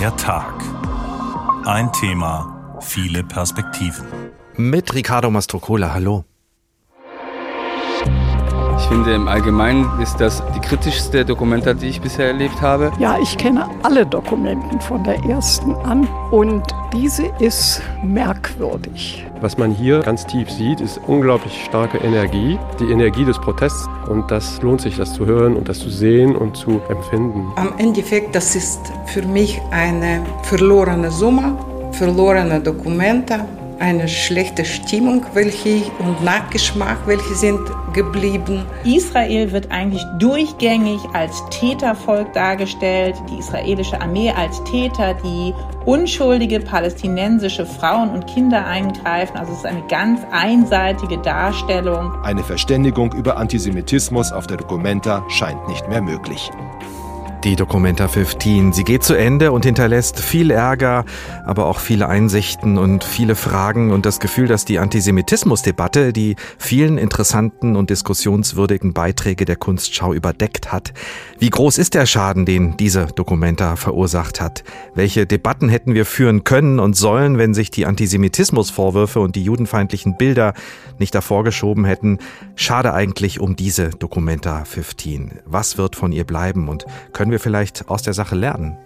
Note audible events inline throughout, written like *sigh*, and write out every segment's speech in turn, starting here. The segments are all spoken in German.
Der Tag. Ein Thema, viele Perspektiven. Mit Ricardo Mastrocola, hallo. Ich finde im Allgemeinen ist das die kritischste Dokumenta, die ich bisher erlebt habe. Ja, ich kenne alle Dokumenten von der ersten an und diese ist merkwürdig. Was man hier ganz tief sieht, ist unglaublich starke Energie, die Energie des Protests und das lohnt sich, das zu hören und das zu sehen und zu empfinden. Am Endeffekt, das ist für mich eine verlorene Summe, verlorene Dokumente, eine schlechte Stimmung, welche und Nachgeschmack, welche sind geblieben. Israel wird eigentlich durchgängig als Tätervolk dargestellt, die israelische Armee als Täter, die unschuldige palästinensische Frauen und Kinder eingreifen. Also es ist eine ganz einseitige Darstellung. Eine Verständigung über Antisemitismus auf der Documenta scheint nicht mehr möglich. Die Documenta 15. Sie geht zu Ende und hinterlässt viel Ärger, aber auch viele Einsichten und viele Fragen und das Gefühl, dass die Antisemitismusdebatte die vielen interessanten und diskussionswürdigen Beiträge der Kunstschau überdeckt hat. Wie groß ist der Schaden, den diese Documenta verursacht hat? Welche Debatten hätten wir führen können und sollen, wenn sich die Antisemitismusvorwürfe und die judenfeindlichen Bilder nicht davor geschoben hätten? Schade eigentlich um diese Documenta 15. Was wird von ihr bleiben und können können wir vielleicht aus der Sache lernen?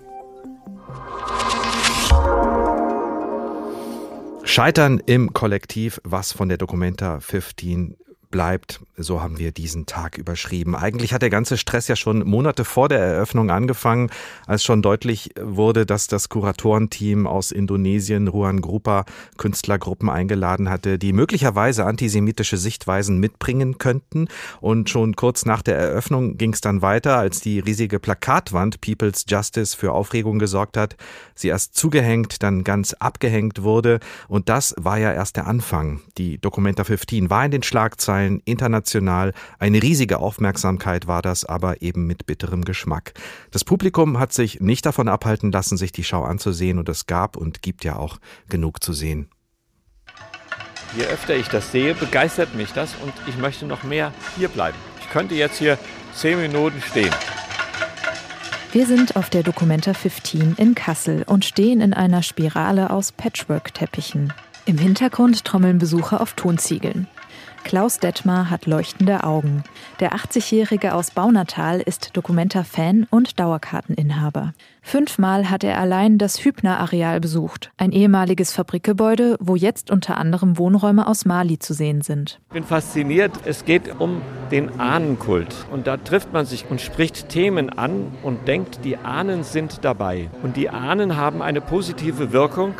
Scheitern im Kollektiv, was von der Documenta 15 bleibt, so haben wir diesen Tag überschrieben. Eigentlich hat der ganze Stress ja schon Monate vor der Eröffnung angefangen, als schon deutlich wurde, dass das Kuratorenteam aus Indonesien Ruan Grupa Künstlergruppen eingeladen hatte, die möglicherweise antisemitische Sichtweisen mitbringen könnten. Und schon kurz nach der Eröffnung ging es dann weiter, als die riesige Plakatwand People's Justice für Aufregung gesorgt hat. Sie erst zugehängt, dann ganz abgehängt wurde. Und das war ja erst der Anfang. Die Documenta 15 war in den Schlagzeilen international international. Eine riesige Aufmerksamkeit war das, aber eben mit bitterem Geschmack. Das Publikum hat sich nicht davon abhalten lassen, sich die Schau anzusehen und es gab und gibt ja auch genug zu sehen. Je öfter ich das sehe, begeistert mich das und ich möchte noch mehr hier bleiben. Ich könnte jetzt hier zehn Minuten stehen. Wir sind auf der Documenta 15 in Kassel und stehen in einer Spirale aus Patchwork-Teppichen. Im Hintergrund trommeln Besucher auf Tonziegeln. Klaus Detmar hat leuchtende Augen. Der 80-Jährige aus Baunatal ist Dokumenta-Fan und Dauerkarteninhaber. Fünfmal hat er allein das Hübner-Areal besucht, ein ehemaliges Fabrikgebäude, wo jetzt unter anderem Wohnräume aus Mali zu sehen sind. Ich bin fasziniert. Es geht um den Ahnenkult. Und da trifft man sich und spricht Themen an und denkt, die Ahnen sind dabei. Und die Ahnen haben eine positive Wirkung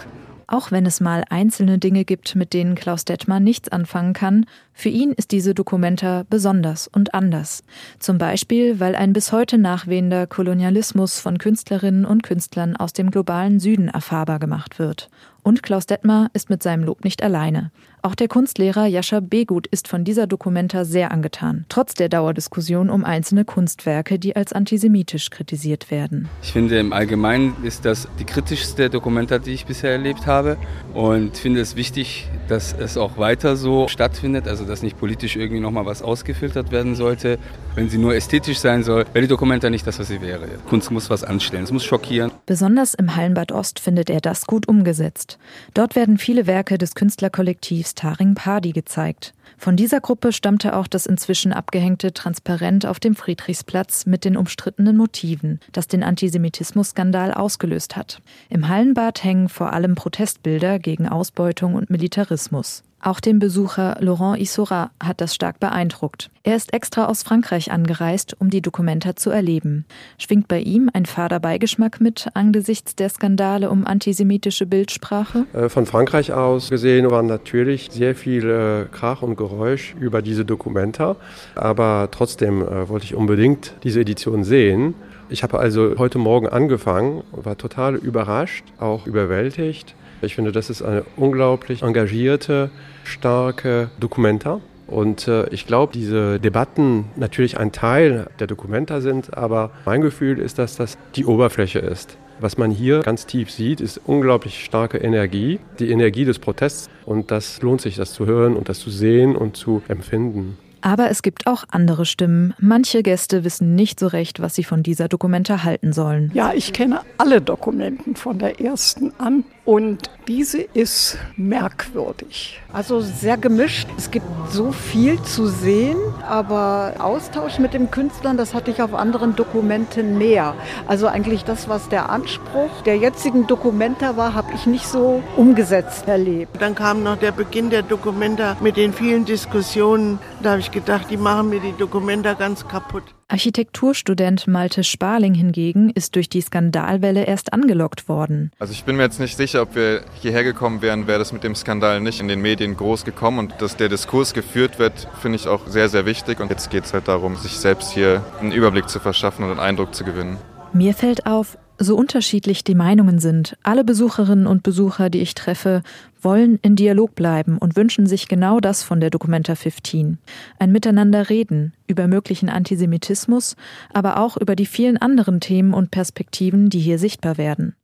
auch wenn es mal einzelne Dinge gibt, mit denen Klaus Detmann nichts anfangen kann, für ihn ist diese Dokumenta besonders und anders. Zum Beispiel, weil ein bis heute nachwehender Kolonialismus von Künstlerinnen und Künstlern aus dem globalen Süden erfahrbar gemacht wird. Und Klaus Detmar ist mit seinem Lob nicht alleine. Auch der Kunstlehrer Jascha Begut ist von dieser Dokumenta sehr angetan, trotz der Dauerdiskussion um einzelne Kunstwerke, die als antisemitisch kritisiert werden. Ich finde im Allgemeinen ist das die kritischste Dokumenta, die ich bisher erlebt habe und finde es wichtig, dass es auch weiter so stattfindet, also dass nicht politisch irgendwie nochmal was ausgefiltert werden sollte. Wenn sie nur ästhetisch sein soll, wäre die Dokumenta nicht das, was sie wäre. Kunst muss was anstellen, es muss schockieren. Besonders im Hallenbad Ost findet er das gut umgesetzt. Dort werden viele Werke des Künstlerkollektivs Taring Padi gezeigt. Von dieser Gruppe stammte auch das inzwischen abgehängte Transparent auf dem Friedrichsplatz mit den umstrittenen Motiven, das den Antisemitismus-Skandal ausgelöst hat. Im Hallenbad hängen vor allem Protestbilder gegen Ausbeutung und Militarismus. Auch den Besucher Laurent Isora hat das stark beeindruckt. Er ist extra aus Frankreich angereist, um die Dokumenta zu erleben. Schwingt bei ihm ein fader Beigeschmack mit angesichts der Skandale um antisemitische Bildsprache? Äh, von Frankreich aus gesehen war natürlich sehr viel äh, Krach und Geräusch über diese Dokumenta. Aber trotzdem äh, wollte ich unbedingt diese Edition sehen. Ich habe also heute Morgen angefangen, war total überrascht, auch überwältigt. Ich finde, das ist eine unglaublich engagierte, starke Dokumenta. Und äh, ich glaube, diese Debatten natürlich ein Teil der Dokumenta sind, aber mein Gefühl ist, dass das die Oberfläche ist. Was man hier ganz tief sieht, ist unglaublich starke Energie, die Energie des Protests. Und das lohnt sich, das zu hören und das zu sehen und zu empfinden. Aber es gibt auch andere Stimmen. Manche Gäste wissen nicht so recht, was sie von dieser Dokumenta halten sollen. Ja, ich kenne alle Dokumenten von der ersten an und diese ist merkwürdig. Also sehr gemischt. Es gibt so viel zu sehen, aber Austausch mit den Künstlern, das hatte ich auf anderen Dokumenten mehr. Also eigentlich das, was der Anspruch der jetzigen Dokumenta war, habe ich nicht so umgesetzt erlebt. Dann kam noch der Beginn der Dokumenta mit den vielen Diskussionen. Da habe ich gedacht, die machen mir die Dokumenta ganz kaputt. Architekturstudent Malte Sparling hingegen ist durch die Skandalwelle erst angelockt worden. Also ich bin mir jetzt nicht sicher, ob wir hierher gekommen wären, wäre das mit dem Skandal nicht in den Medien groß gekommen. Und dass der Diskurs geführt wird, finde ich auch sehr, sehr wichtig. Und jetzt geht es halt darum, sich selbst hier einen Überblick zu verschaffen und einen Eindruck zu gewinnen. Mir fällt auf, so unterschiedlich die Meinungen sind, alle Besucherinnen und Besucher, die ich treffe, wollen in Dialog bleiben und wünschen sich genau das von der Documenta 15. Ein Miteinander reden über möglichen Antisemitismus, aber auch über die vielen anderen Themen und Perspektiven, die hier sichtbar werden.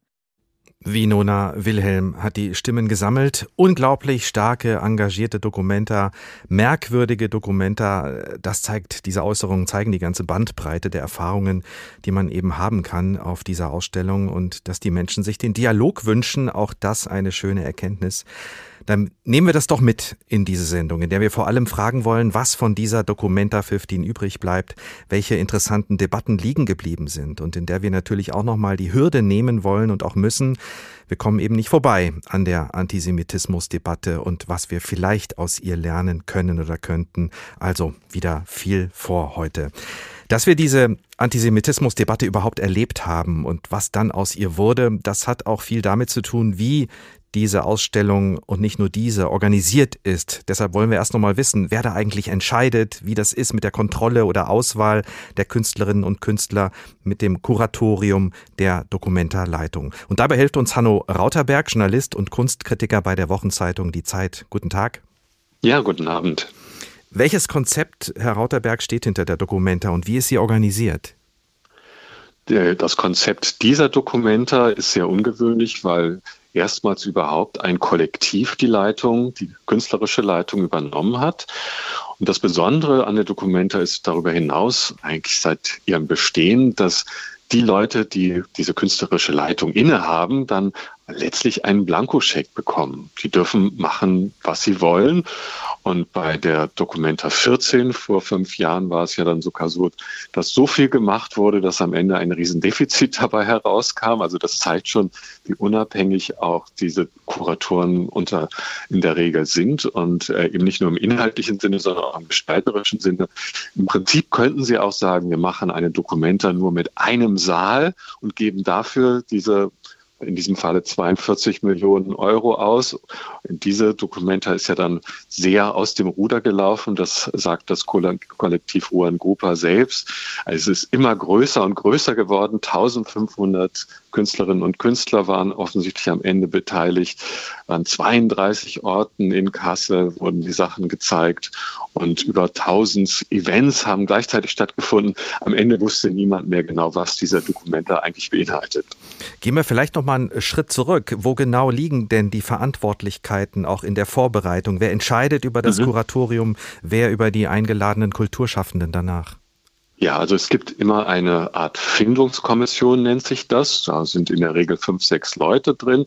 Winona Wilhelm hat die Stimmen gesammelt. Unglaublich starke, engagierte Dokumenta, merkwürdige Dokumenta. Das zeigt, diese Äußerungen zeigen die ganze Bandbreite der Erfahrungen, die man eben haben kann auf dieser Ausstellung und dass die Menschen sich den Dialog wünschen. Auch das eine schöne Erkenntnis. Dann nehmen wir das doch mit in diese Sendung, in der wir vor allem fragen wollen, was von dieser Documenta 15 übrig bleibt, welche interessanten Debatten liegen geblieben sind und in der wir natürlich auch nochmal die Hürde nehmen wollen und auch müssen. Wir kommen eben nicht vorbei an der Antisemitismusdebatte und was wir vielleicht aus ihr lernen können oder könnten. Also wieder viel vor heute. Dass wir diese Antisemitismusdebatte überhaupt erlebt haben und was dann aus ihr wurde, das hat auch viel damit zu tun, wie diese Ausstellung und nicht nur diese organisiert ist. Deshalb wollen wir erst noch mal wissen, wer da eigentlich entscheidet, wie das ist mit der Kontrolle oder Auswahl der Künstlerinnen und Künstler mit dem Kuratorium der Dokumentarleitung. Und dabei hilft uns Hanno Rauterberg, Journalist und Kunstkritiker bei der Wochenzeitung Die Zeit. Guten Tag. Ja, guten Abend. Welches Konzept, Herr Rauterberg, steht hinter der Documenta und wie ist sie organisiert? Das Konzept dieser Dokumenta ist sehr ungewöhnlich, weil erstmals überhaupt ein Kollektiv die Leitung, die künstlerische Leitung übernommen hat. Und das Besondere an der Documenta ist darüber hinaus eigentlich seit ihrem Bestehen, dass die Leute, die diese künstlerische Leitung innehaben, dann letztlich einen Blankoscheck bekommen. Die dürfen machen, was sie wollen. Und bei der Documenta 14 vor fünf Jahren war es ja dann sogar so, dass so viel gemacht wurde, dass am Ende ein Riesendefizit *laughs* dabei herauskam. Also das zeigt schon, wie unabhängig auch diese Kuratoren unter in der Regel sind und äh, eben nicht nur im inhaltlichen Sinne, sondern auch im gestalterischen Sinne. Im Prinzip könnten Sie auch sagen, wir machen eine Documenta nur mit einem Saal und geben dafür diese in diesem Falle 42 Millionen Euro aus. Diese Dokumenta ist ja dann sehr aus dem Ruder gelaufen. Das sagt das Kollektiv Ruan Grupa selbst. Also es ist immer größer und größer geworden. 1500 Künstlerinnen und Künstler waren offensichtlich am Ende beteiligt. An 32 Orten in Kassel wurden die Sachen gezeigt und über 1000 Events haben gleichzeitig stattgefunden. Am Ende wusste niemand mehr genau, was dieser Dokumenta eigentlich beinhaltet. Gehen wir vielleicht noch mal einen Schritt zurück. Wo genau liegen denn die Verantwortlichkeiten auch in der Vorbereitung? Wer entscheidet über das mhm. Kuratorium, wer über die eingeladenen Kulturschaffenden danach? Ja, also es gibt immer eine Art Findungskommission, nennt sich das. Da sind in der Regel fünf, sechs Leute drin,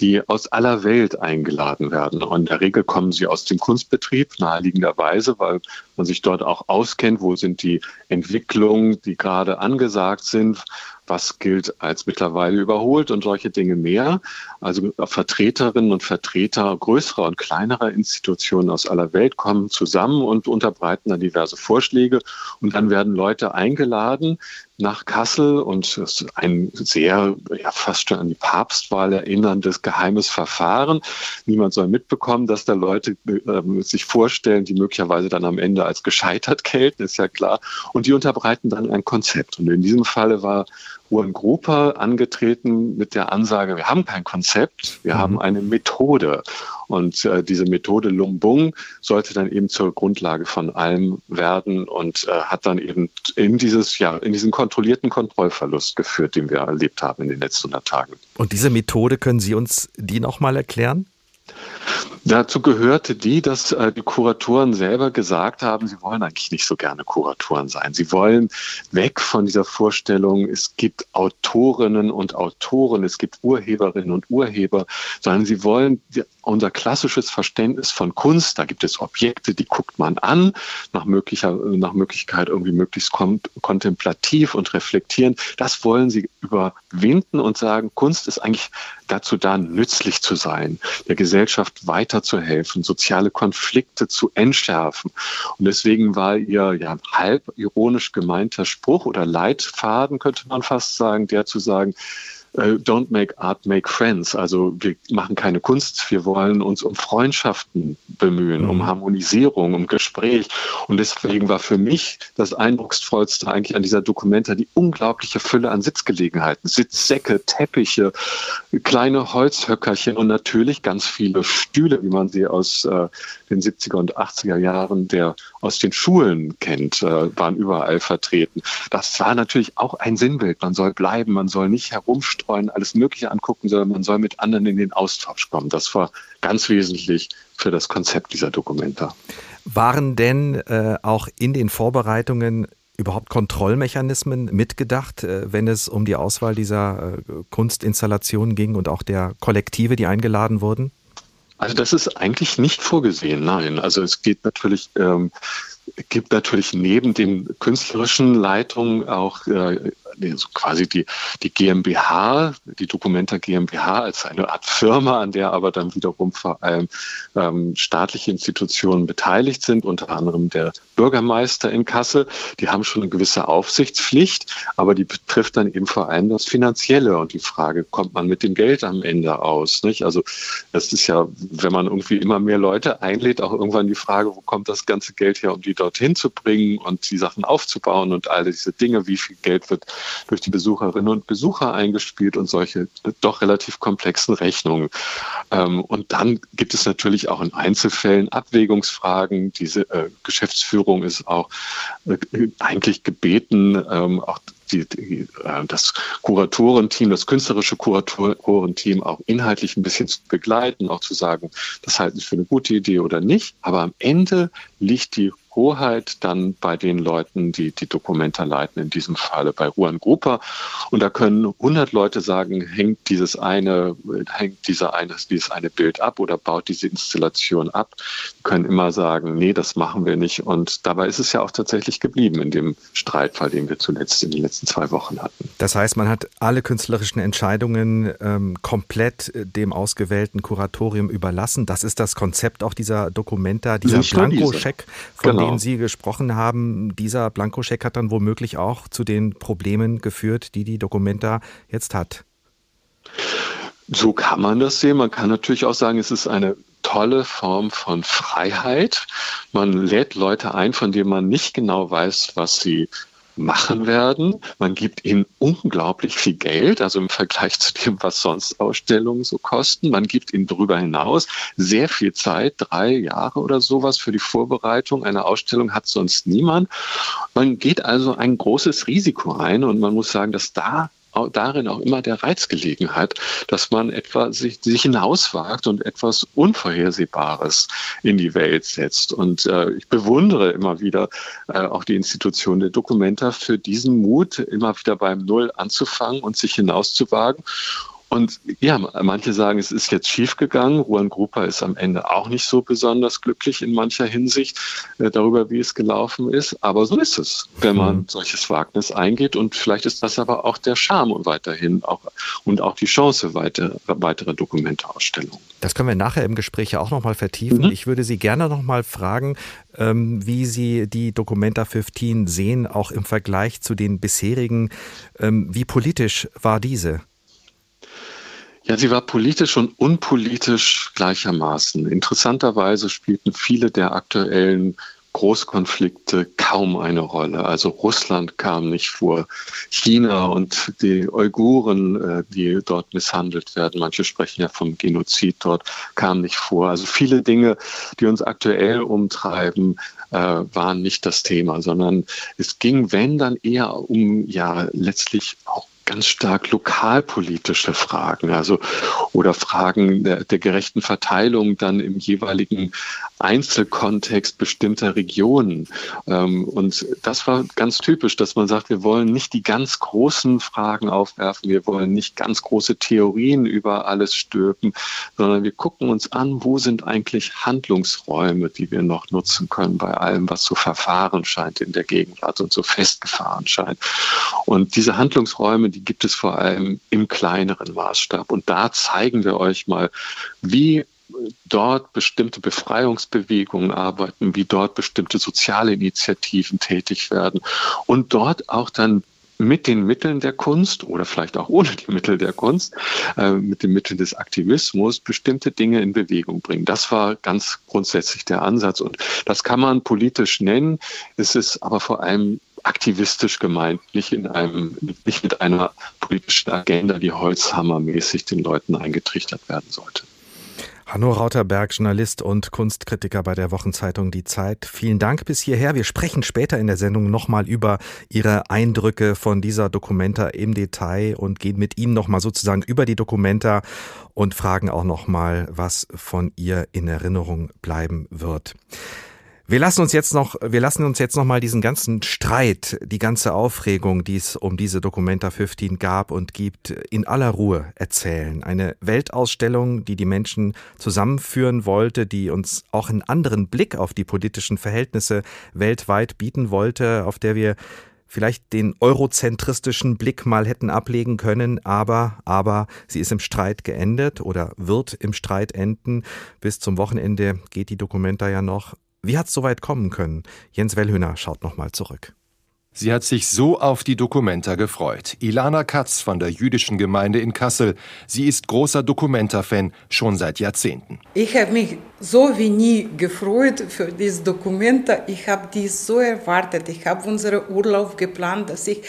die aus aller Welt eingeladen werden. Und in der Regel kommen sie aus dem Kunstbetrieb, naheliegenderweise, weil man sich dort auch auskennt, wo sind die Entwicklungen, die gerade angesagt sind, was gilt als mittlerweile überholt und solche Dinge mehr. Also Vertreterinnen und Vertreter größerer und kleinerer Institutionen aus aller Welt kommen zusammen und unterbreiten dann diverse Vorschläge und dann werden Leute eingeladen, nach Kassel und es ist ein sehr, ja, fast schon an die Papstwahl erinnerndes geheimes Verfahren. Niemand soll mitbekommen, dass da Leute äh, sich vorstellen, die möglicherweise dann am Ende als gescheitert gelten, ist ja klar. Und die unterbreiten dann ein Konzept. Und in diesem Falle war Juan Grupa angetreten mit der Ansage, wir haben kein Konzept, wir mhm. haben eine Methode. Und äh, diese Methode Lumbung sollte dann eben zur Grundlage von allem werden und äh, hat dann eben in dieses, ja, in diesen kontrollierten Kontrollverlust geführt, den wir erlebt haben in den letzten 100 Tagen. Und diese Methode, können Sie uns die nochmal erklären? Dazu gehörte die, dass äh, die Kuratoren selber gesagt haben, sie wollen eigentlich nicht so gerne Kuratoren sein. Sie wollen weg von dieser Vorstellung, es gibt Autorinnen und Autoren, es gibt Urheberinnen und Urheber, sondern sie wollen unser klassisches Verständnis von Kunst, da gibt es Objekte, die guckt man an, nach, möglicher, nach Möglichkeit irgendwie möglichst kontemplativ und reflektierend. Das wollen sie überwinden und sagen, Kunst ist eigentlich dazu da, nützlich zu sein, der Gesellschaft weiterzuhelfen, soziale Konflikte zu entschärfen. Und deswegen war ihr ja halb ironisch gemeinter Spruch oder Leitfaden, könnte man fast sagen, der zu sagen, äh, don't make art, make friends. Also wir machen keine Kunst, wir wollen uns um Freundschaften bemühen, mhm. um Harmonisierung, um Gespräch. Und deswegen war für mich das Eindrucksvollste eigentlich an dieser Dokumenta die unglaubliche Fülle an Sitzgelegenheiten, Sitzsäcke, Teppiche, kleine Holzhöckerchen und natürlich ganz viele Stühle, wie man sie aus äh, den 70er und 80er Jahren der aus den Schulen kennt, äh, waren überall vertreten. Das war natürlich auch ein Sinnbild. Man soll bleiben, man soll nicht herumstreuen, alles Mögliche angucken, sondern man soll mit anderen in den Austausch kommen. Das war ganz wesentlich für das Konzept dieser Dokumenta. Waren denn äh, auch in den Vorbereitungen überhaupt Kontrollmechanismen mitgedacht, äh, wenn es um die Auswahl dieser äh, Kunstinstallationen ging und auch der Kollektive, die eingeladen wurden? Also das ist eigentlich nicht vorgesehen, nein. Also es geht natürlich, ähm, gibt natürlich neben den künstlerischen Leitungen auch äh, also quasi die, die GmbH, die Documenta GmbH als eine Art Firma, an der aber dann wiederum vor allem ähm, staatliche Institutionen beteiligt sind, unter anderem der Bürgermeister in Kassel. Die haben schon eine gewisse Aufsichtspflicht, aber die betrifft dann eben vor allem das Finanzielle und die Frage, kommt man mit dem Geld am Ende aus? Nicht? Also das ist ja, wenn man irgendwie immer mehr Leute einlädt, auch irgendwann die Frage, wo kommt das ganze Geld her, um die dorthin zu bringen und die Sachen aufzubauen und all diese Dinge, wie viel Geld wird durch die Besucherinnen und Besucher eingespielt und solche doch relativ komplexen Rechnungen. Ähm, und dann gibt es natürlich auch in Einzelfällen Abwägungsfragen. Diese äh, Geschäftsführung ist auch äh, eigentlich gebeten, ähm, auch die, die, äh, das Kuratorenteam, das künstlerische Kuratorenteam auch inhaltlich ein bisschen zu begleiten, auch zu sagen, das halten Sie für eine gute Idee oder nicht. Aber am Ende liegt die Hoheit dann bei den Leuten, die die Dokumenta leiten, in diesem Falle bei Ruan Grupa. Und da können 100 Leute sagen, hängt dieses eine, hängt dieser eine, dieses eine Bild ab oder baut diese Installation ab. Wir können immer sagen, nee, das machen wir nicht. Und dabei ist es ja auch tatsächlich geblieben in dem Streitfall, den wir zuletzt in den letzten zwei Wochen hatten. Das heißt, man hat alle künstlerischen Entscheidungen ähm, komplett äh, dem ausgewählten Kuratorium überlassen. Das ist das Konzept auch dieser Dokumenta, dieser Blankoscheck, von genau. Den Sie gesprochen haben, dieser Blankoscheck hat dann womöglich auch zu den Problemen geführt, die die Documenta jetzt hat. So kann man das sehen. Man kann natürlich auch sagen, es ist eine tolle Form von Freiheit. Man lädt Leute ein, von denen man nicht genau weiß, was sie machen werden. Man gibt ihnen unglaublich viel Geld, also im Vergleich zu dem, was sonst Ausstellungen so kosten. Man gibt ihnen darüber hinaus sehr viel Zeit, drei Jahre oder sowas für die Vorbereitung einer Ausstellung hat sonst niemand. Man geht also ein großes Risiko ein und man muss sagen, dass da darin auch immer der Reiz gelegen hat, dass man etwa sich, sich hinauswagt und etwas Unvorhersehbares in die Welt setzt. Und äh, ich bewundere immer wieder äh, auch die Institution der Dokumenta für diesen Mut, immer wieder beim Null anzufangen und sich hinauszuwagen. Und ja, manche sagen, es ist jetzt schiefgegangen. Juan Grupa ist am Ende auch nicht so besonders glücklich in mancher Hinsicht äh, darüber, wie es gelaufen ist. Aber so ist es, wenn man mhm. solches Wagnis eingeht. Und vielleicht ist das aber auch der Charme weiterhin auch, und auch die Chance weiter, weitere Dokumenteausstellungen. Das können wir nachher im Gespräch ja auch nochmal vertiefen. Mhm. Ich würde Sie gerne nochmal fragen, ähm, wie Sie die Documenta 15 sehen, auch im Vergleich zu den bisherigen. Ähm, wie politisch war diese? Ja, sie war politisch und unpolitisch gleichermaßen. Interessanterweise spielten viele der aktuellen Großkonflikte kaum eine Rolle. Also Russland kam nicht vor, China und die Uiguren, äh, die dort misshandelt werden, manche sprechen ja vom Genozid dort, kamen nicht vor. Also viele Dinge, die uns aktuell umtreiben, äh, waren nicht das Thema, sondern es ging, wenn dann eher um ja letztlich auch ganz stark lokalpolitische Fragen, also oder Fragen der, der gerechten Verteilung dann im jeweiligen Einzelkontext bestimmter Regionen. Ähm, und das war ganz typisch, dass man sagt, wir wollen nicht die ganz großen Fragen aufwerfen, wir wollen nicht ganz große Theorien über alles stülpen, sondern wir gucken uns an, wo sind eigentlich Handlungsräume, die wir noch nutzen können bei allem, was so verfahren scheint in der Gegenwart und so festgefahren scheint. Und diese Handlungsräume, die gibt es vor allem im kleineren Maßstab. Und da zeigen wir euch mal, wie dort bestimmte Befreiungsbewegungen arbeiten, wie dort bestimmte soziale Initiativen tätig werden und dort auch dann mit den Mitteln der Kunst oder vielleicht auch ohne die Mittel der Kunst, äh, mit den Mitteln des Aktivismus bestimmte Dinge in Bewegung bringen. Das war ganz grundsätzlich der Ansatz und das kann man politisch nennen. Es ist aber vor allem aktivistisch gemeint, nicht in einem, nicht mit einer politischen Agenda, die holzhammermäßig den Leuten eingetrichtert werden sollte. Hanno Rauterberg, Journalist und Kunstkritiker bei der Wochenzeitung Die Zeit. Vielen Dank bis hierher. Wir sprechen später in der Sendung nochmal über Ihre Eindrücke von dieser Dokumenta im Detail und gehen mit Ihnen nochmal sozusagen über die Dokumenta und fragen auch nochmal, was von ihr in Erinnerung bleiben wird. Wir lassen uns jetzt noch, wir lassen uns jetzt noch mal diesen ganzen Streit, die ganze Aufregung, die es um diese Documenta 15 gab und gibt, in aller Ruhe erzählen. Eine Weltausstellung, die die Menschen zusammenführen wollte, die uns auch einen anderen Blick auf die politischen Verhältnisse weltweit bieten wollte, auf der wir vielleicht den eurozentristischen Blick mal hätten ablegen können, aber, aber sie ist im Streit geendet oder wird im Streit enden. Bis zum Wochenende geht die Dokumenta ja noch. Wie hat es so weit kommen können? Jens Wellhöhner schaut nochmal zurück. Sie hat sich so auf die Dokumenta gefreut. Ilana Katz von der jüdischen Gemeinde in Kassel. Sie ist großer Dokumenta-Fan schon seit Jahrzehnten. Ich habe mich so wie nie gefreut für dieses Dokumenta. Ich habe dies so erwartet. Ich habe unseren Urlaub geplant, dass ich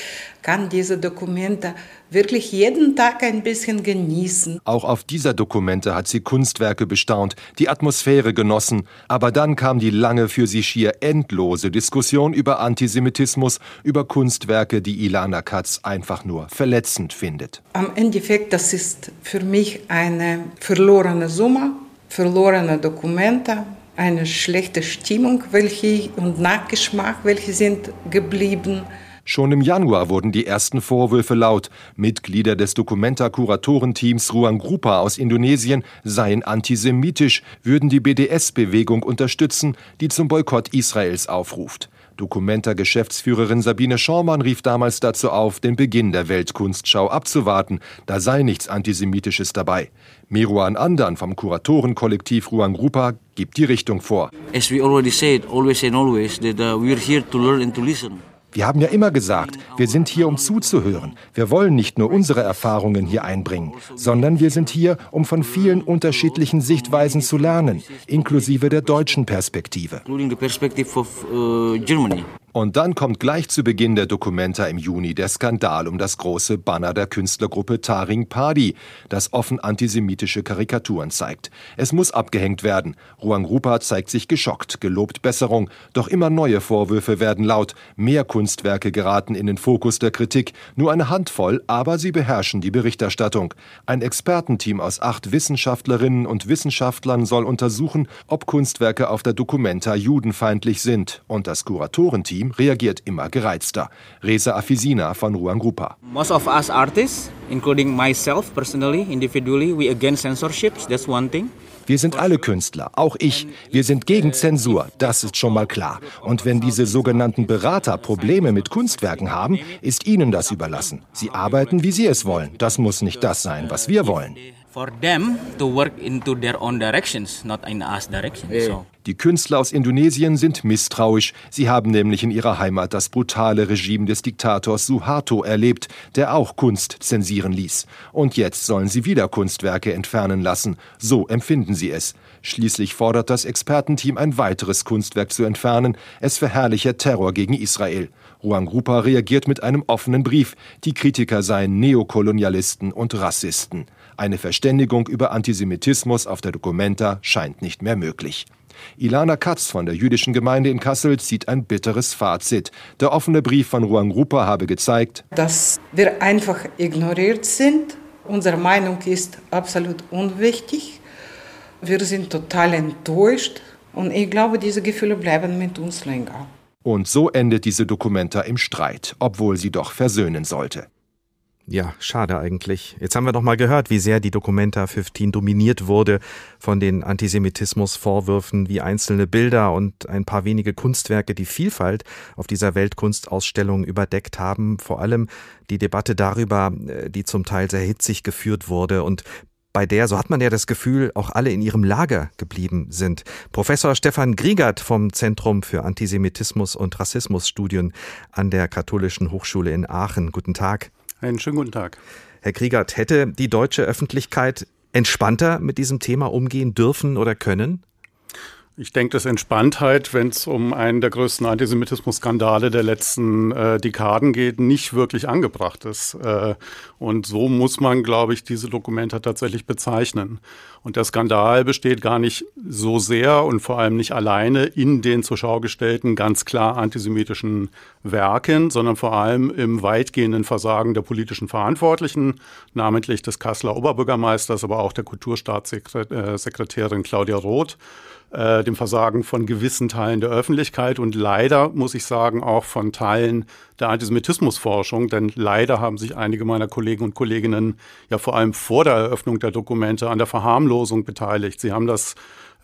kann diese Dokumente wirklich jeden Tag ein bisschen genießen. Auch auf dieser Dokumente hat sie Kunstwerke bestaunt, die Atmosphäre genossen. Aber dann kam die lange für sie schier endlose Diskussion über Antisemitismus, über Kunstwerke, die Ilana Katz einfach nur verletzend findet. Am Endeffekt, das ist für mich eine verlorene Summe, verlorene Dokumente, eine schlechte Stimmung welche, und Nachgeschmack, welche sind geblieben. Schon im Januar wurden die ersten Vorwürfe laut. Mitglieder des Documenta-Kuratorenteams Ruang Grupa aus Indonesien seien antisemitisch, würden die BDS-Bewegung unterstützen, die zum Boykott Israels aufruft. Documenta-Geschäftsführerin Sabine Schormann rief damals dazu auf, den Beginn der Weltkunstschau abzuwarten. Da sei nichts Antisemitisches dabei. Meruan Andan vom Kuratorenkollektiv Ruang Rupa gibt die Richtung vor. As we already said, always and always, that uh, we're here to learn and to. Wir haben ja immer gesagt, wir sind hier, um zuzuhören. Wir wollen nicht nur unsere Erfahrungen hier einbringen, sondern wir sind hier, um von vielen unterschiedlichen Sichtweisen zu lernen, inklusive der deutschen Perspektive. Und dann kommt gleich zu Beginn der Dokumenta im Juni der Skandal um das große Banner der Künstlergruppe Taring Padi, das offen antisemitische Karikaturen zeigt. Es muss abgehängt werden. Ruang Rupa zeigt sich geschockt, gelobt Besserung, doch immer neue Vorwürfe werden laut. Mehr Kunstwerke geraten in den Fokus der Kritik. Nur eine Handvoll, aber sie beherrschen die Berichterstattung. Ein Expertenteam aus acht Wissenschaftlerinnen und Wissenschaftlern soll untersuchen, ob Kunstwerke auf der Dokumenta judenfeindlich sind. Und das Kuratorenteam Team reagiert immer gereizter. Reza Afisina von Ruangrupa. Most of us artists, including myself personally, individually, we against censorships. That's one thing. Wir sind alle Künstler, auch ich. Wir sind gegen Zensur, das ist schon mal klar. Und wenn diese sogenannten Berater Probleme mit Kunstwerken haben, ist ihnen das überlassen. Sie arbeiten, wie sie es wollen. Das muss nicht das sein, was wir wollen for them to work into their own directions, not in us direction. So. Die Künstler aus Indonesien sind misstrauisch. Sie haben nämlich in ihrer Heimat das brutale Regime des Diktators Suharto erlebt, der auch Kunst zensieren ließ. Und jetzt sollen sie wieder Kunstwerke entfernen lassen. So empfinden sie es. Schließlich fordert das Expertenteam ein weiteres Kunstwerk zu entfernen. Es verherrliche Terror gegen Israel. Ruang Rupa reagiert mit einem offenen Brief. Die Kritiker seien Neokolonialisten und Rassisten. Eine Verständigung über Antisemitismus auf der Documenta scheint nicht mehr möglich. Ilana Katz von der jüdischen Gemeinde in Kassel zieht ein bitteres Fazit. Der offene Brief von Ruang Rupa habe gezeigt, dass wir einfach ignoriert sind. Unsere Meinung ist absolut unwichtig. Wir sind total enttäuscht und ich glaube, diese Gefühle bleiben mit uns länger. Und so endet diese Dokumenta im Streit, obwohl sie doch versöhnen sollte. Ja, schade eigentlich. Jetzt haben wir doch mal gehört, wie sehr die Documenta 15 dominiert wurde von den Antisemitismusvorwürfen, wie einzelne Bilder und ein paar wenige Kunstwerke die Vielfalt auf dieser Weltkunstausstellung überdeckt haben. Vor allem die Debatte darüber, äh, die zum Teil sehr hitzig geführt wurde und bei der, so hat man ja das Gefühl, auch alle in ihrem Lager geblieben sind. Professor Stefan Griegert vom Zentrum für Antisemitismus und Rassismusstudien an der Katholischen Hochschule in Aachen. Guten Tag. Einen schönen guten Tag. Herr Griegert, hätte die deutsche Öffentlichkeit entspannter mit diesem Thema umgehen dürfen oder können? Ich denke, dass Entspanntheit, wenn es um einen der größten Antisemitismus-Skandale der letzten äh, Dekaden geht, nicht wirklich angebracht ist. Äh, und so muss man, glaube ich, diese Dokumente tatsächlich bezeichnen. Und der Skandal besteht gar nicht so sehr und vor allem nicht alleine in den zur Schau gestellten ganz klar antisemitischen Werken, sondern vor allem im weitgehenden Versagen der politischen Verantwortlichen, namentlich des Kasseler Oberbürgermeisters, aber auch der Kulturstaatssekretärin Claudia Roth äh, dem Versagen von gewissen Teilen der Öffentlichkeit und leider, muss ich sagen, auch von Teilen der Antisemitismusforschung, denn leider haben sich einige meiner Kollegen und Kolleginnen ja vor allem vor der Eröffnung der Dokumente an der Verharmlosung beteiligt. Sie haben das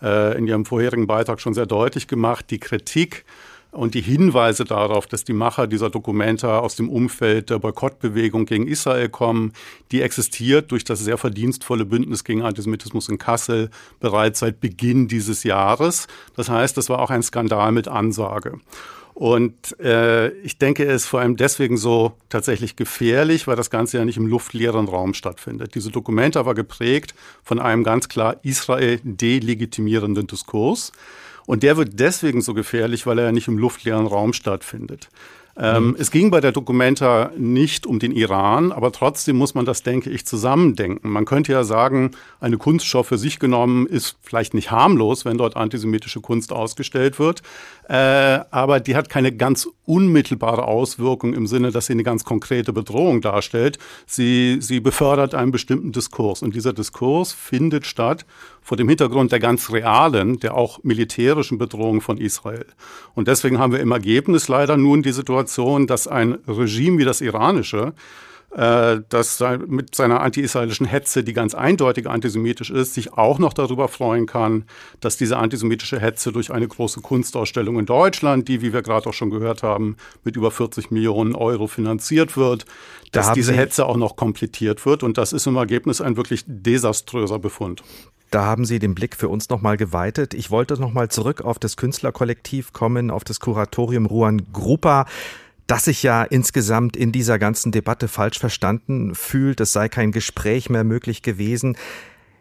äh, in Ihrem vorherigen Beitrag schon sehr deutlich gemacht. Die Kritik und die Hinweise darauf, dass die Macher dieser Dokumente aus dem Umfeld der Boykottbewegung gegen Israel kommen, die existiert durch das sehr verdienstvolle Bündnis gegen Antisemitismus in Kassel bereits seit Beginn dieses Jahres. Das heißt, das war auch ein Skandal mit Ansage. Und äh, ich denke, es ist vor allem deswegen so tatsächlich gefährlich, weil das Ganze ja nicht im luftleeren Raum stattfindet. Diese Dokumente war geprägt von einem ganz klar Israel delegitimierenden Diskurs. Und der wird deswegen so gefährlich, weil er ja nicht im luftleeren Raum stattfindet. Ähm, mhm. Es ging bei der Documenta nicht um den Iran, aber trotzdem muss man das, denke ich, zusammendenken. Man könnte ja sagen, eine Kunstschau für sich genommen ist vielleicht nicht harmlos, wenn dort antisemitische Kunst ausgestellt wird, äh, aber die hat keine ganz unmittelbare Auswirkung im Sinne, dass sie eine ganz konkrete Bedrohung darstellt. Sie, sie befördert einen bestimmten Diskurs und dieser Diskurs findet statt vor dem Hintergrund der ganz realen, der auch militärischen Bedrohung von Israel. Und deswegen haben wir im Ergebnis leider nun die Situation, dass ein Regime wie das iranische äh, das mit seiner anti-israelischen Hetze, die ganz eindeutig antisemitisch ist, sich auch noch darüber freuen kann, dass diese antisemitische Hetze durch eine große Kunstausstellung in Deutschland, die, wie wir gerade auch schon gehört haben, mit über 40 Millionen Euro finanziert wird, dass da diese Hetze auch noch komplettiert wird. Und das ist im Ergebnis ein wirklich desaströser Befund. Da haben Sie den Blick für uns nochmal geweitet. Ich wollte nochmal zurück auf das Künstlerkollektiv kommen, auf das Kuratorium Ruan Grupa das sich ja insgesamt in dieser ganzen Debatte falsch verstanden fühlt. Es sei kein Gespräch mehr möglich gewesen.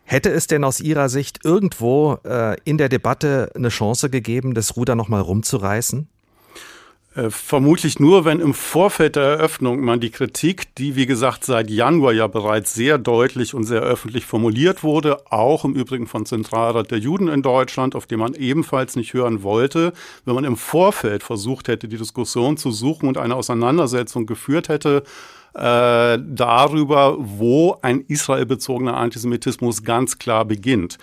Hätte es denn aus Ihrer Sicht irgendwo äh, in der Debatte eine Chance gegeben, das Ruder nochmal rumzureißen? Äh, vermutlich nur, wenn im Vorfeld der Eröffnung man die Kritik, die wie gesagt seit Januar ja bereits sehr deutlich und sehr öffentlich formuliert wurde, auch im Übrigen von Zentralrat der Juden in Deutschland, auf den man ebenfalls nicht hören wollte, wenn man im Vorfeld versucht hätte, die Diskussion zu suchen und eine Auseinandersetzung geführt hätte, äh, darüber, wo ein israelbezogener Antisemitismus ganz klar beginnt.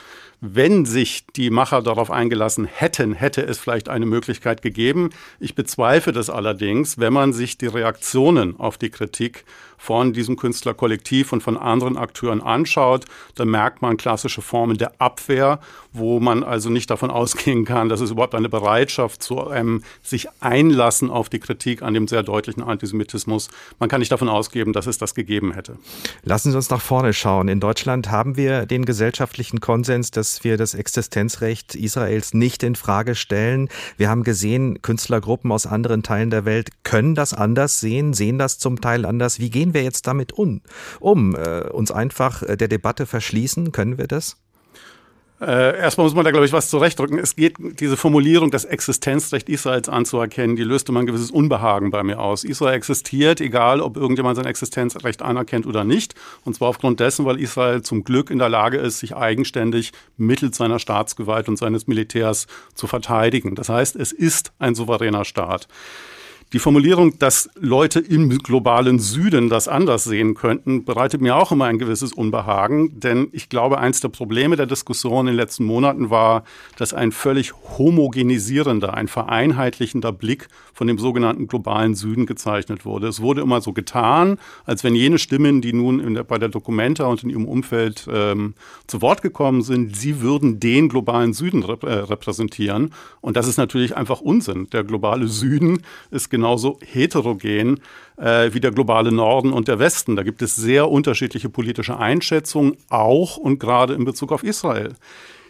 Wenn sich die Macher darauf eingelassen hätten, hätte es vielleicht eine Möglichkeit gegeben. Ich bezweifle das allerdings, wenn man sich die Reaktionen auf die Kritik von diesem Künstlerkollektiv und von anderen Akteuren anschaut, dann merkt man klassische Formen der Abwehr, wo man also nicht davon ausgehen kann, dass es überhaupt eine Bereitschaft zu einem sich einlassen auf die Kritik an dem sehr deutlichen Antisemitismus. Man kann nicht davon ausgehen, dass es das gegeben hätte. Lassen Sie uns nach vorne schauen. In Deutschland haben wir den gesellschaftlichen Konsens, dass wir das Existenzrecht Israels nicht in Frage stellen. Wir haben gesehen, Künstlergruppen aus anderen Teilen der Welt können das anders sehen, sehen das zum Teil anders. Wie gehen wir jetzt damit um? um? Äh, uns einfach äh, der Debatte verschließen? Können wir das? Äh, erstmal muss man da, glaube ich, was zurechtdrücken. Es geht, diese Formulierung, das Existenzrecht Israels anzuerkennen, die löste mal ein gewisses Unbehagen bei mir aus. Israel existiert, egal ob irgendjemand sein Existenzrecht anerkennt oder nicht. Und zwar aufgrund dessen, weil Israel zum Glück in der Lage ist, sich eigenständig mittels seiner Staatsgewalt und seines Militärs zu verteidigen. Das heißt, es ist ein souveräner Staat. Die Formulierung, dass Leute im globalen Süden das anders sehen könnten, bereitet mir auch immer ein gewisses Unbehagen, denn ich glaube, eins der Probleme der Diskussion in den letzten Monaten war, dass ein völlig homogenisierender, ein vereinheitlichender Blick von dem sogenannten globalen Süden gezeichnet wurde. Es wurde immer so getan, als wenn jene Stimmen, die nun der, bei der Documenta und in ihrem Umfeld ähm, zu Wort gekommen sind, sie würden den globalen Süden rep äh, repräsentieren. Und das ist natürlich einfach Unsinn. Der globale Süden ist genauso heterogen äh, wie der globale Norden und der Westen. Da gibt es sehr unterschiedliche politische Einschätzungen, auch und gerade in Bezug auf Israel.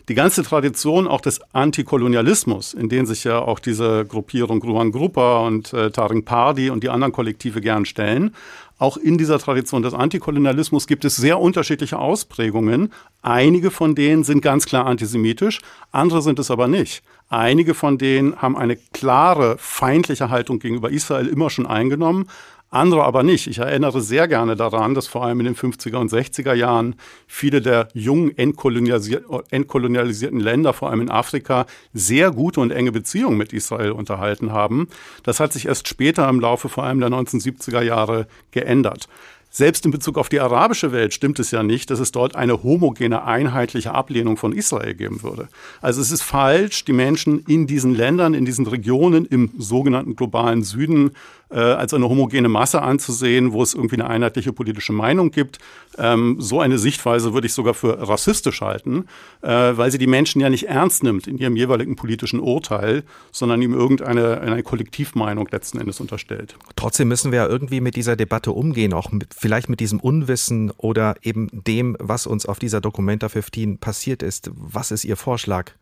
Die ganze Tradition auch des Antikolonialismus, in den sich ja auch diese Gruppierung Ruan Gruppa und äh, Taring Pardi und die anderen Kollektive gern stellen, auch in dieser Tradition des Antikolonialismus gibt es sehr unterschiedliche Ausprägungen. Einige von denen sind ganz klar antisemitisch, andere sind es aber nicht. Einige von denen haben eine klare feindliche Haltung gegenüber Israel immer schon eingenommen andere aber nicht. Ich erinnere sehr gerne daran, dass vor allem in den 50er und 60er Jahren viele der jungen entkolonialisierten Länder, vor allem in Afrika, sehr gute und enge Beziehungen mit Israel unterhalten haben. Das hat sich erst später im Laufe vor allem der 1970er Jahre geändert. Selbst in Bezug auf die arabische Welt stimmt es ja nicht, dass es dort eine homogene, einheitliche Ablehnung von Israel geben würde. Also es ist falsch, die Menschen in diesen Ländern, in diesen Regionen im sogenannten globalen Süden äh, als eine homogene Masse anzusehen, wo es irgendwie eine einheitliche politische Meinung gibt. Ähm, so eine Sichtweise würde ich sogar für rassistisch halten, äh, weil sie die Menschen ja nicht ernst nimmt in ihrem jeweiligen politischen Urteil, sondern ihm irgendeine eine Kollektivmeinung letzten Endes unterstellt. Trotzdem müssen wir ja irgendwie mit dieser Debatte umgehen, auch mit, vielleicht mit diesem Unwissen oder eben dem, was uns auf dieser Documenta 15 passiert ist. Was ist Ihr Vorschlag?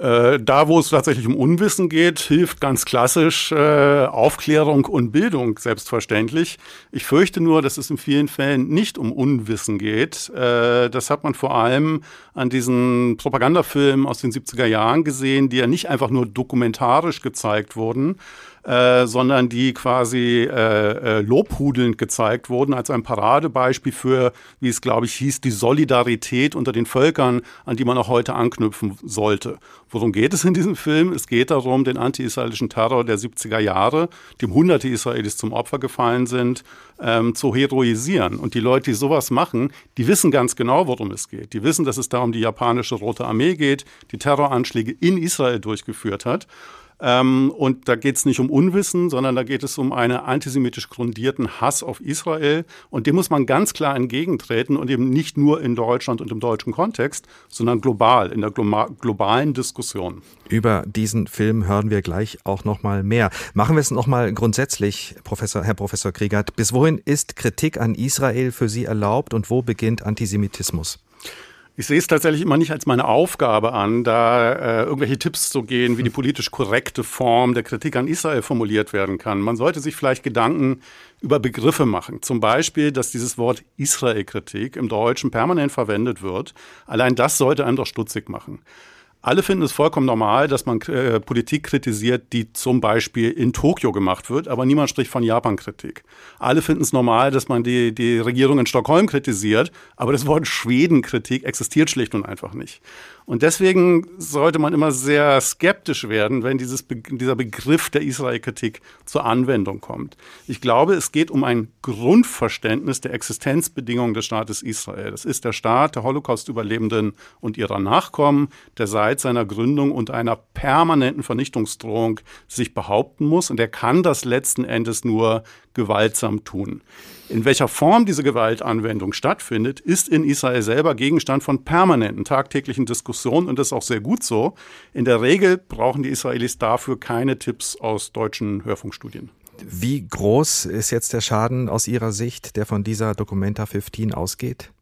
Äh, da, wo es tatsächlich um Unwissen geht, hilft ganz klassisch äh, Aufklärung und Bildung, selbstverständlich. Ich fürchte nur, dass es in vielen Fällen nicht um Unwissen geht. Äh, das hat man vor allem an diesen Propagandafilmen aus den 70er Jahren gesehen, die ja nicht einfach nur dokumentarisch gezeigt wurden, äh, sondern die quasi äh, äh, lobhudelnd gezeigt wurden als ein Paradebeispiel für, wie es glaube ich hieß, die Solidarität unter den Völkern, an die man auch heute anknüpfen sollte. Worum geht es in diesem Film? Es geht darum, den anti-israelischen Terror der 70er Jahre, dem hunderte Israelis zum Opfer gefallen sind, ähm, zu heroisieren. Und die Leute, die sowas machen, die wissen ganz genau, worum es geht. Die wissen, dass es da um die japanische Rote Armee geht, die Terroranschläge in Israel durchgeführt hat. Ähm, und da geht es nicht um Unwissen, sondern da geht es um einen antisemitisch grundierten Hass auf Israel. Und dem muss man ganz klar entgegentreten und eben nicht nur in Deutschland und im deutschen Kontext, sondern global, in der globalen Diskussion. Über diesen Film hören wir gleich auch noch mal mehr. Machen wir es noch mal grundsätzlich, Professor, Herr Professor Kriegert. Bis wohin ist Kritik an Israel für Sie erlaubt und wo beginnt Antisemitismus? Ich sehe es tatsächlich immer nicht als meine Aufgabe an, da äh, irgendwelche Tipps zu gehen, wie die politisch korrekte Form der Kritik an Israel formuliert werden kann. Man sollte sich vielleicht Gedanken über Begriffe machen. Zum Beispiel, dass dieses Wort Israel-Kritik im Deutschen permanent verwendet wird. Allein das sollte einem doch stutzig machen. Alle finden es vollkommen normal, dass man äh, Politik kritisiert, die zum Beispiel in Tokio gemacht wird, aber niemand spricht von Japan-Kritik. Alle finden es normal, dass man die, die Regierung in Stockholm kritisiert, aber das Wort Schweden-Kritik existiert schlicht und einfach nicht. Und deswegen sollte man immer sehr skeptisch werden, wenn dieses, dieser Begriff der Israel-Kritik zur Anwendung kommt. Ich glaube, es geht um ein Grundverständnis der Existenzbedingungen des Staates Israel. Das ist der Staat der Holocaust-Überlebenden und ihrer Nachkommen, der seit seiner Gründung unter einer permanenten Vernichtungsdrohung sich behaupten muss. Und er kann das letzten Endes nur gewaltsam tun. In welcher Form diese Gewaltanwendung stattfindet, ist in Israel selber Gegenstand von permanenten tagtäglichen Diskussionen und das ist auch sehr gut so. In der Regel brauchen die Israelis dafür keine Tipps aus deutschen Hörfunkstudien. Wie groß ist jetzt der Schaden aus Ihrer Sicht, der von dieser Documenta 15 ausgeht?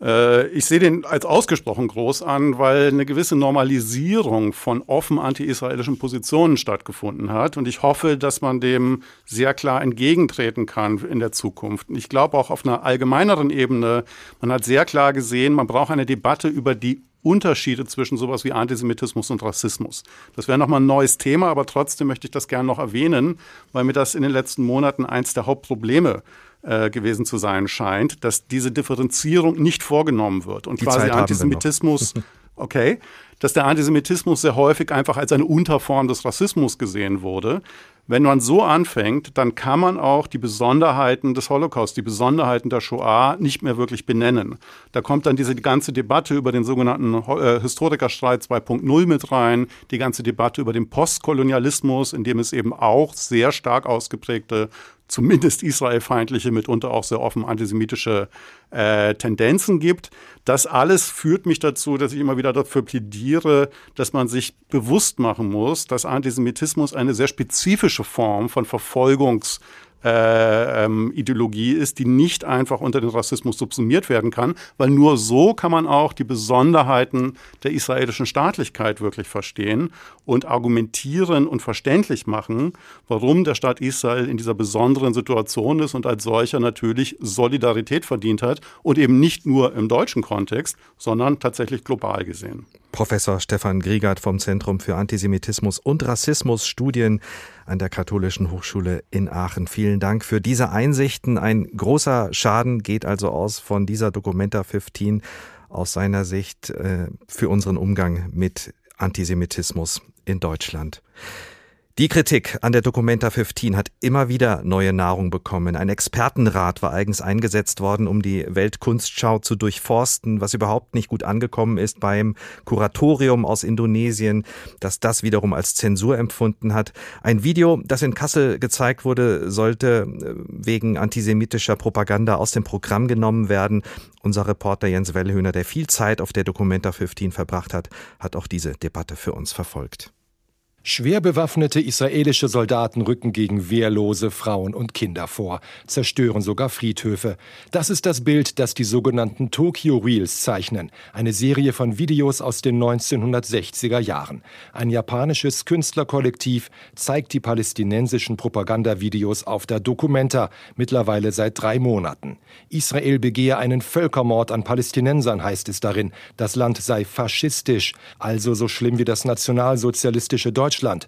Äh, ich sehe den als ausgesprochen groß an, weil eine gewisse Normalisierung von offen anti-israelischen Positionen stattgefunden hat. Und ich hoffe, dass man dem sehr klar entgegentreten kann in der Zukunft. Ich glaube auch auf einer allgemeineren Ebene, man hat sehr klar gesehen, man braucht eine Debatte über die Unterschiede zwischen sowas wie Antisemitismus und Rassismus. Das wäre nochmal ein neues Thema, aber trotzdem möchte ich das gerne noch erwähnen, weil mir das in den letzten Monaten eins der Hauptprobleme äh, gewesen zu sein scheint, dass diese Differenzierung nicht vorgenommen wird und Die quasi Zeit Antisemitismus, *laughs* okay, dass der Antisemitismus sehr häufig einfach als eine Unterform des Rassismus gesehen wurde. Wenn man so anfängt, dann kann man auch die Besonderheiten des Holocaust, die Besonderheiten der Shoah nicht mehr wirklich benennen. Da kommt dann diese ganze Debatte über den sogenannten äh, Historikerstreit 2.0 mit rein, die ganze Debatte über den Postkolonialismus, in dem es eben auch sehr stark ausgeprägte zumindest israelfeindliche, mitunter auch sehr offen antisemitische äh, Tendenzen gibt. Das alles führt mich dazu, dass ich immer wieder dafür plädiere, dass man sich bewusst machen muss, dass Antisemitismus eine sehr spezifische Form von Verfolgungs- äh, ähm, Ideologie ist, die nicht einfach unter den Rassismus subsumiert werden kann, weil nur so kann man auch die Besonderheiten der israelischen Staatlichkeit wirklich verstehen und argumentieren und verständlich machen, warum der Staat Israel in dieser besonderen Situation ist und als solcher natürlich Solidarität verdient hat und eben nicht nur im deutschen Kontext, sondern tatsächlich global gesehen. Professor Stefan Griegert vom Zentrum für Antisemitismus und Rassismus Studien an der Katholischen Hochschule in Aachen. Vielen Dank für diese Einsichten. Ein großer Schaden geht also aus von dieser Documenta 15 aus seiner Sicht äh, für unseren Umgang mit Antisemitismus in Deutschland. Die Kritik an der Documenta 15 hat immer wieder neue Nahrung bekommen. Ein Expertenrat war eigens eingesetzt worden, um die Weltkunstschau zu durchforsten, was überhaupt nicht gut angekommen ist beim Kuratorium aus Indonesien, das das wiederum als Zensur empfunden hat. Ein Video, das in Kassel gezeigt wurde, sollte äh, wegen antisemitischer Propaganda aus dem Programm genommen werden. Unser Reporter Jens Wellhöhner, der viel Zeit auf der Documenta 15 verbracht hat, hat auch diese Debatte für uns verfolgt. Schwer bewaffnete israelische Soldaten rücken gegen wehrlose Frauen und Kinder vor, zerstören sogar Friedhöfe. Das ist das Bild, das die sogenannten Tokyo Reels zeichnen, eine Serie von Videos aus den 1960er Jahren. Ein japanisches Künstlerkollektiv zeigt die palästinensischen Propagandavideos auf der Documenta, mittlerweile seit drei Monaten. Israel begehe einen Völkermord an Palästinensern, heißt es darin. Das Land sei faschistisch, also so schlimm wie das nationalsozialistische Deutschland. Deutschland.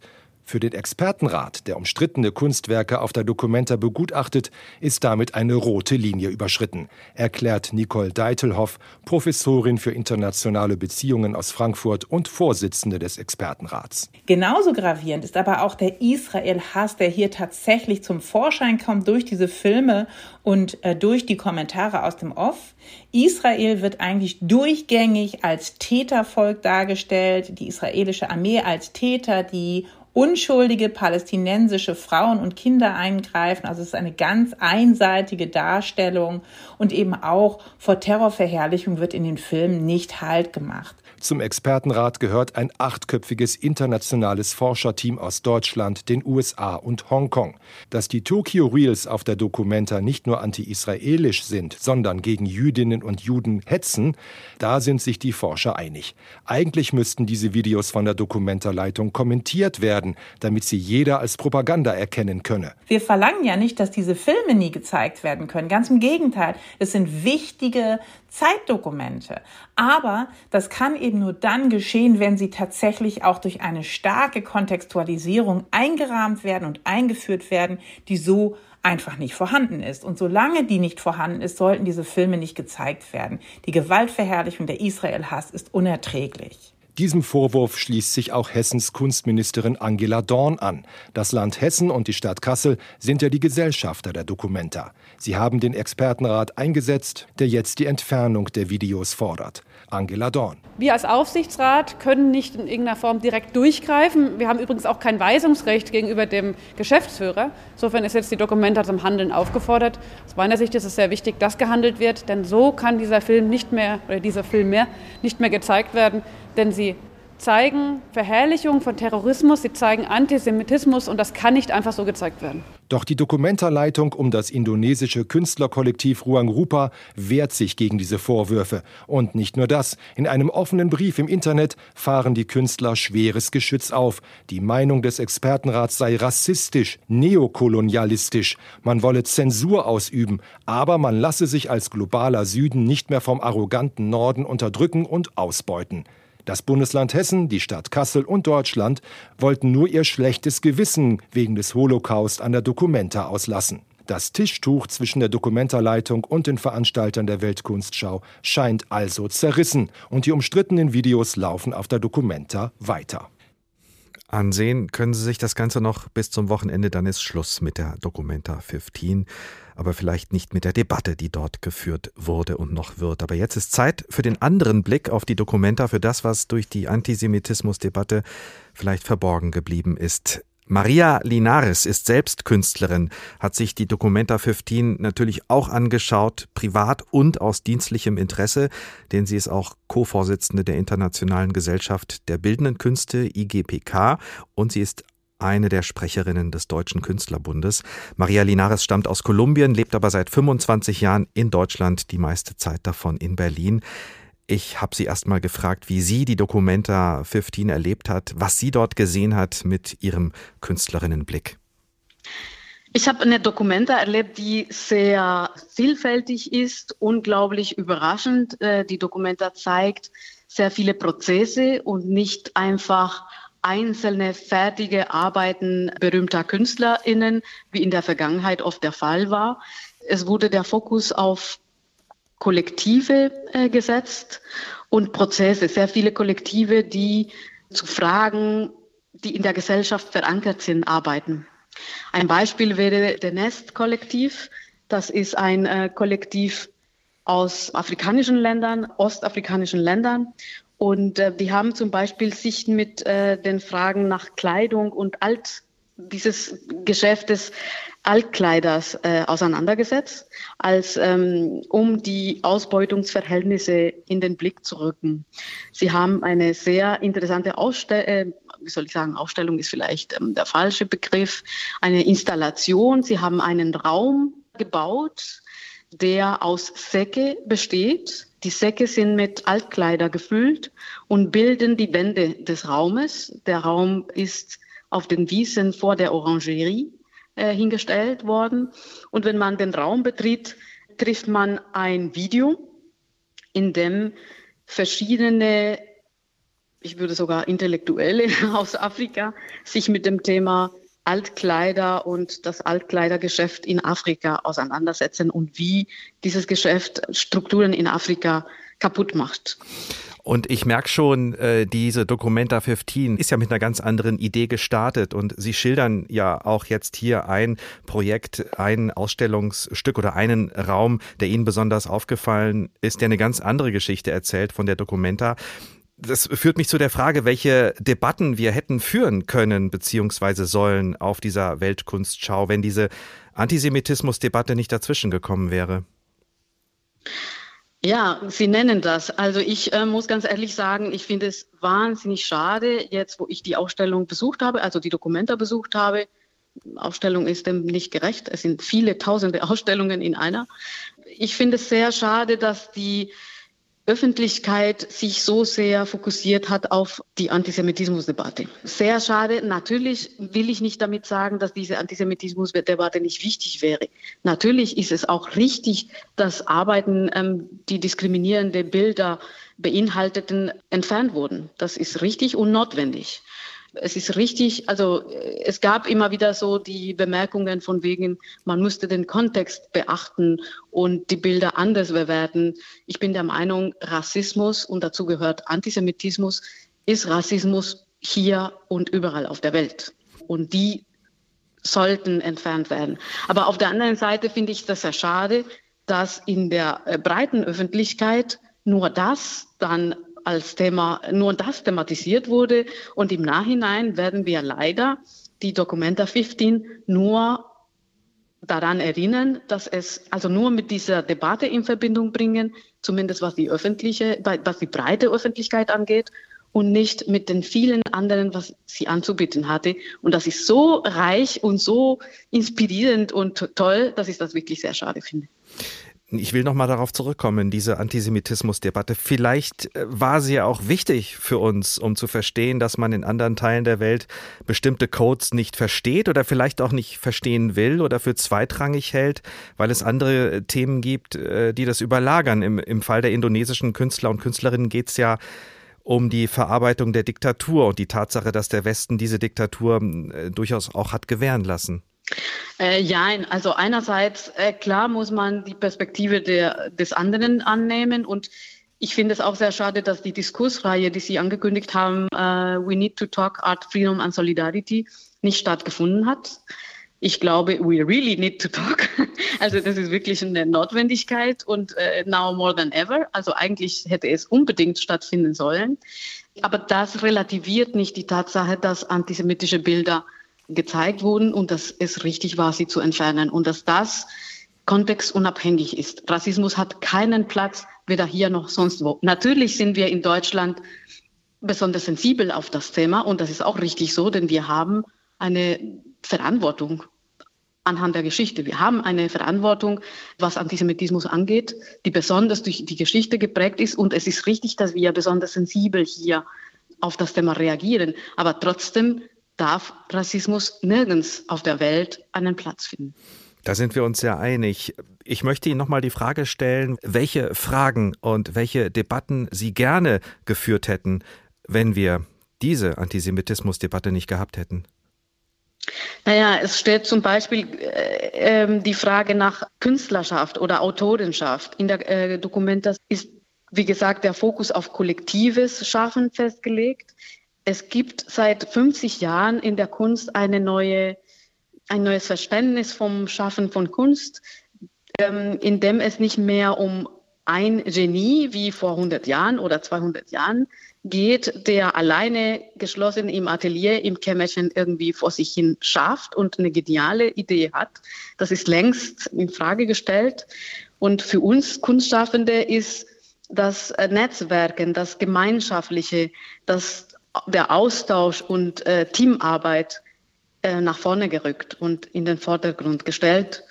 Für den Expertenrat, der umstrittene Kunstwerke auf der Documenta begutachtet, ist damit eine rote Linie überschritten, erklärt Nicole Deitelhoff, Professorin für internationale Beziehungen aus Frankfurt und Vorsitzende des Expertenrats. Genauso gravierend ist aber auch der Israel-Hass, der hier tatsächlich zum Vorschein kommt durch diese Filme und äh, durch die Kommentare aus dem Off. Israel wird eigentlich durchgängig als Tätervolk dargestellt, die israelische Armee als Täter, die unschuldige palästinensische Frauen und Kinder eingreifen. Also es ist eine ganz einseitige Darstellung und eben auch vor Terrorverherrlichung wird in den Filmen nicht Halt gemacht. Zum Expertenrat gehört ein achtköpfiges internationales Forscherteam aus Deutschland, den USA und Hongkong. Dass die Tokyo Reels auf der Documenta nicht nur anti-israelisch sind, sondern gegen Jüdinnen und Juden hetzen, da sind sich die Forscher einig. Eigentlich müssten diese Videos von der Documenta-Leitung kommentiert werden, damit sie jeder als Propaganda erkennen könne. Wir verlangen ja nicht, dass diese Filme nie gezeigt werden können. Ganz im Gegenteil. Es sind wichtige Zeitdokumente. Aber das kann eben nur dann geschehen, wenn sie tatsächlich auch durch eine starke Kontextualisierung eingerahmt werden und eingeführt werden, die so einfach nicht vorhanden ist. Und solange die nicht vorhanden ist, sollten diese Filme nicht gezeigt werden. Die Gewaltverherrlichung der Israel-Hass ist unerträglich. Diesem Vorwurf schließt sich auch Hessens Kunstministerin Angela Dorn an. Das Land Hessen und die Stadt Kassel sind ja die Gesellschafter der Dokumenta. Sie haben den Expertenrat eingesetzt, der jetzt die Entfernung der Videos fordert. Angela Dorn. Wir als Aufsichtsrat können nicht in irgendeiner Form direkt durchgreifen. Wir haben übrigens auch kein Weisungsrecht gegenüber dem Geschäftsführer. Insofern ist jetzt die Dokumenta zum Handeln aufgefordert. Aus meiner Sicht ist es sehr wichtig, dass gehandelt wird, denn so kann dieser Film nicht mehr oder dieser Film mehr nicht mehr gezeigt werden, denn sie zeigen Verherrlichung von Terrorismus, sie zeigen Antisemitismus und das kann nicht einfach so gezeigt werden. Doch die Dokumentarleitung um das indonesische Künstlerkollektiv Ruang Rupa wehrt sich gegen diese Vorwürfe. Und nicht nur das. In einem offenen Brief im Internet fahren die Künstler schweres Geschütz auf. Die Meinung des Expertenrats sei rassistisch, neokolonialistisch. Man wolle Zensur ausüben, aber man lasse sich als globaler Süden nicht mehr vom arroganten Norden unterdrücken und ausbeuten. Das Bundesland Hessen, die Stadt Kassel und Deutschland wollten nur ihr schlechtes Gewissen wegen des Holocaust an der Documenta auslassen. Das Tischtuch zwischen der Dokumentarleitung und den Veranstaltern der Weltkunstschau scheint also zerrissen und die umstrittenen Videos laufen auf der Documenta weiter. Ansehen können Sie sich das Ganze noch bis zum Wochenende, dann ist Schluss mit der Documenta 15 aber vielleicht nicht mit der Debatte, die dort geführt wurde und noch wird. Aber jetzt ist Zeit für den anderen Blick auf die Dokumenta, für das, was durch die Antisemitismusdebatte vielleicht verborgen geblieben ist. Maria Linares ist selbst Künstlerin, hat sich die Documenta 15 natürlich auch angeschaut, privat und aus dienstlichem Interesse, denn sie ist auch Co-Vorsitzende der Internationalen Gesellschaft der Bildenden Künste IGPK und sie ist eine der Sprecherinnen des Deutschen Künstlerbundes. Maria Linares stammt aus Kolumbien, lebt aber seit 25 Jahren in Deutschland, die meiste Zeit davon in Berlin. Ich habe sie erst mal gefragt, wie sie die Documenta 15 erlebt hat, was sie dort gesehen hat mit ihrem Künstlerinnenblick. Ich habe eine Documenta erlebt, die sehr vielfältig ist, unglaublich überraschend. Äh, die Documenta zeigt sehr viele Prozesse und nicht einfach einzelne fertige Arbeiten berühmter KünstlerInnen, wie in der Vergangenheit oft der Fall war. Es wurde der Fokus auf Kollektive äh, gesetzt und Prozesse, sehr viele Kollektive, die zu Fragen, die in der Gesellschaft verankert sind, arbeiten. Ein Beispiel wäre der Nest-Kollektiv. Das ist ein äh, Kollektiv aus afrikanischen Ländern, ostafrikanischen Ländern. Und äh, die haben zum Beispiel sich mit äh, den Fragen nach Kleidung und Alt, dieses Geschäft des Altkleiders äh, auseinandergesetzt, als ähm, um die Ausbeutungsverhältnisse in den Blick zu rücken. Sie haben eine sehr interessante Ausstellung, äh, wie soll ich sagen, Ausstellung ist vielleicht ähm, der falsche Begriff, eine Installation. Sie haben einen Raum gebaut, der aus Säcke besteht die Säcke sind mit Altkleider gefüllt und bilden die Wände des Raumes. Der Raum ist auf den Wiesen vor der Orangerie äh, hingestellt worden. Und wenn man den Raum betritt, trifft man ein Video, in dem verschiedene, ich würde sogar Intellektuelle *laughs* aus Afrika sich mit dem Thema Altkleider und das Altkleidergeschäft in Afrika auseinandersetzen und wie dieses Geschäft Strukturen in Afrika kaputt macht. Und ich merke schon, äh, diese Documenta 15 ist ja mit einer ganz anderen Idee gestartet. Und Sie schildern ja auch jetzt hier ein Projekt, ein Ausstellungsstück oder einen Raum, der Ihnen besonders aufgefallen ist, der eine ganz andere Geschichte erzählt von der Documenta das führt mich zu der Frage, welche Debatten wir hätten führen können bzw. sollen auf dieser Weltkunstschau, wenn diese Antisemitismusdebatte nicht dazwischen gekommen wäre. Ja, Sie nennen das. Also ich äh, muss ganz ehrlich sagen, ich finde es wahnsinnig schade, jetzt wo ich die Ausstellung besucht habe, also die Dokumenta besucht habe. Ausstellung ist dem nicht gerecht. Es sind viele tausende *laughs* Ausstellungen in einer. Ich finde es sehr schade, dass die Öffentlichkeit sich so sehr fokussiert hat auf die Antisemitismusdebatte. Sehr schade. Natürlich will ich nicht damit sagen, dass diese Antisemitismusdebatte nicht wichtig wäre. Natürlich ist es auch richtig, dass Arbeiten, ähm, die diskriminierende Bilder beinhalteten, entfernt wurden. Das ist richtig und notwendig es ist richtig, also äh, es gab immer wieder so die Bemerkungen von wegen, man müsste den Kontext beachten und die Bilder anders bewerten. Ich bin der Meinung, Rassismus und dazu gehört Antisemitismus ist Rassismus hier und überall auf der Welt. Und die sollten entfernt werden. Aber auf der anderen Seite finde ich das sehr schade, dass in der äh, breiten Öffentlichkeit nur das dann als Thema, nur das thematisiert wurde. Und im Nachhinein werden wir leider die Documenta 15 nur daran erinnern, dass es also nur mit dieser Debatte in Verbindung bringen, zumindest was die öffentliche, was die breite Öffentlichkeit angeht. und nicht mit den vielen anderen, was sie anzubieten hatte. Und das ist so reich und so inspirierend und toll, dass ich das wirklich sehr schade finde. Ich will noch mal darauf zurückkommen, diese Antisemitismusdebatte. Vielleicht äh, war sie ja auch wichtig für uns, um zu verstehen, dass man in anderen Teilen der Welt bestimmte Codes nicht versteht oder vielleicht auch nicht verstehen will oder für zweitrangig hält, weil es andere äh, Themen gibt, äh, die das überlagern. Im, im Fall der indonesischen Künstler und Künstlerinnen geht es ja um die Verarbeitung der Diktatur und die Tatsache, dass der Westen diese Diktatur durchaus auch hat gewähren lassen. Äh, ja, also einerseits, äh, klar muss man die Perspektive der, des anderen annehmen und ich finde es auch sehr schade, dass die Diskursreihe, die Sie angekündigt haben, uh, We Need to Talk Art, Freedom and Solidarity, nicht stattgefunden hat. Ich glaube, we really need to talk. *laughs* Also das ist wirklich eine Notwendigkeit und uh, now more than ever. Also eigentlich hätte es unbedingt stattfinden sollen. Aber das relativiert nicht die Tatsache, dass antisemitische Bilder gezeigt wurden und dass es richtig war, sie zu entfernen und dass das kontextunabhängig ist. Rassismus hat keinen Platz, weder hier noch sonst wo. Natürlich sind wir in Deutschland besonders sensibel auf das Thema und das ist auch richtig so, denn wir haben eine Verantwortung anhand der Geschichte. Wir haben eine Verantwortung, was Antisemitismus angeht, die besonders durch die Geschichte geprägt ist und es ist richtig, dass wir besonders sensibel hier auf das Thema reagieren. Aber trotzdem darf Rassismus nirgends auf der Welt einen Platz finden. Da sind wir uns sehr einig. Ich möchte Ihnen nochmal die Frage stellen, welche Fragen und welche Debatten Sie gerne geführt hätten, wenn wir diese Antisemitismusdebatte nicht gehabt hätten. Naja, es steht zum Beispiel äh, äh, die Frage nach Künstlerschaft oder Autorenschaft. In der äh, Dokumenta ist, wie gesagt, der Fokus auf kollektives Schaffen festgelegt es gibt seit 50 Jahren in der Kunst eine neue, ein neues Verständnis vom Schaffen von Kunst, ähm, in dem es nicht mehr um ein Genie wie vor 100 Jahren oder 200 Jahren geht, der alleine geschlossen im Atelier, im Kämmerchen irgendwie vor sich hin schafft und eine geniale Idee hat. Das ist längst in Frage gestellt. Und für uns Kunstschaffende ist das Netzwerken, das Gemeinschaftliche, das der Austausch und äh, Teamarbeit äh, nach vorne gerückt und in den Vordergrund gestellt.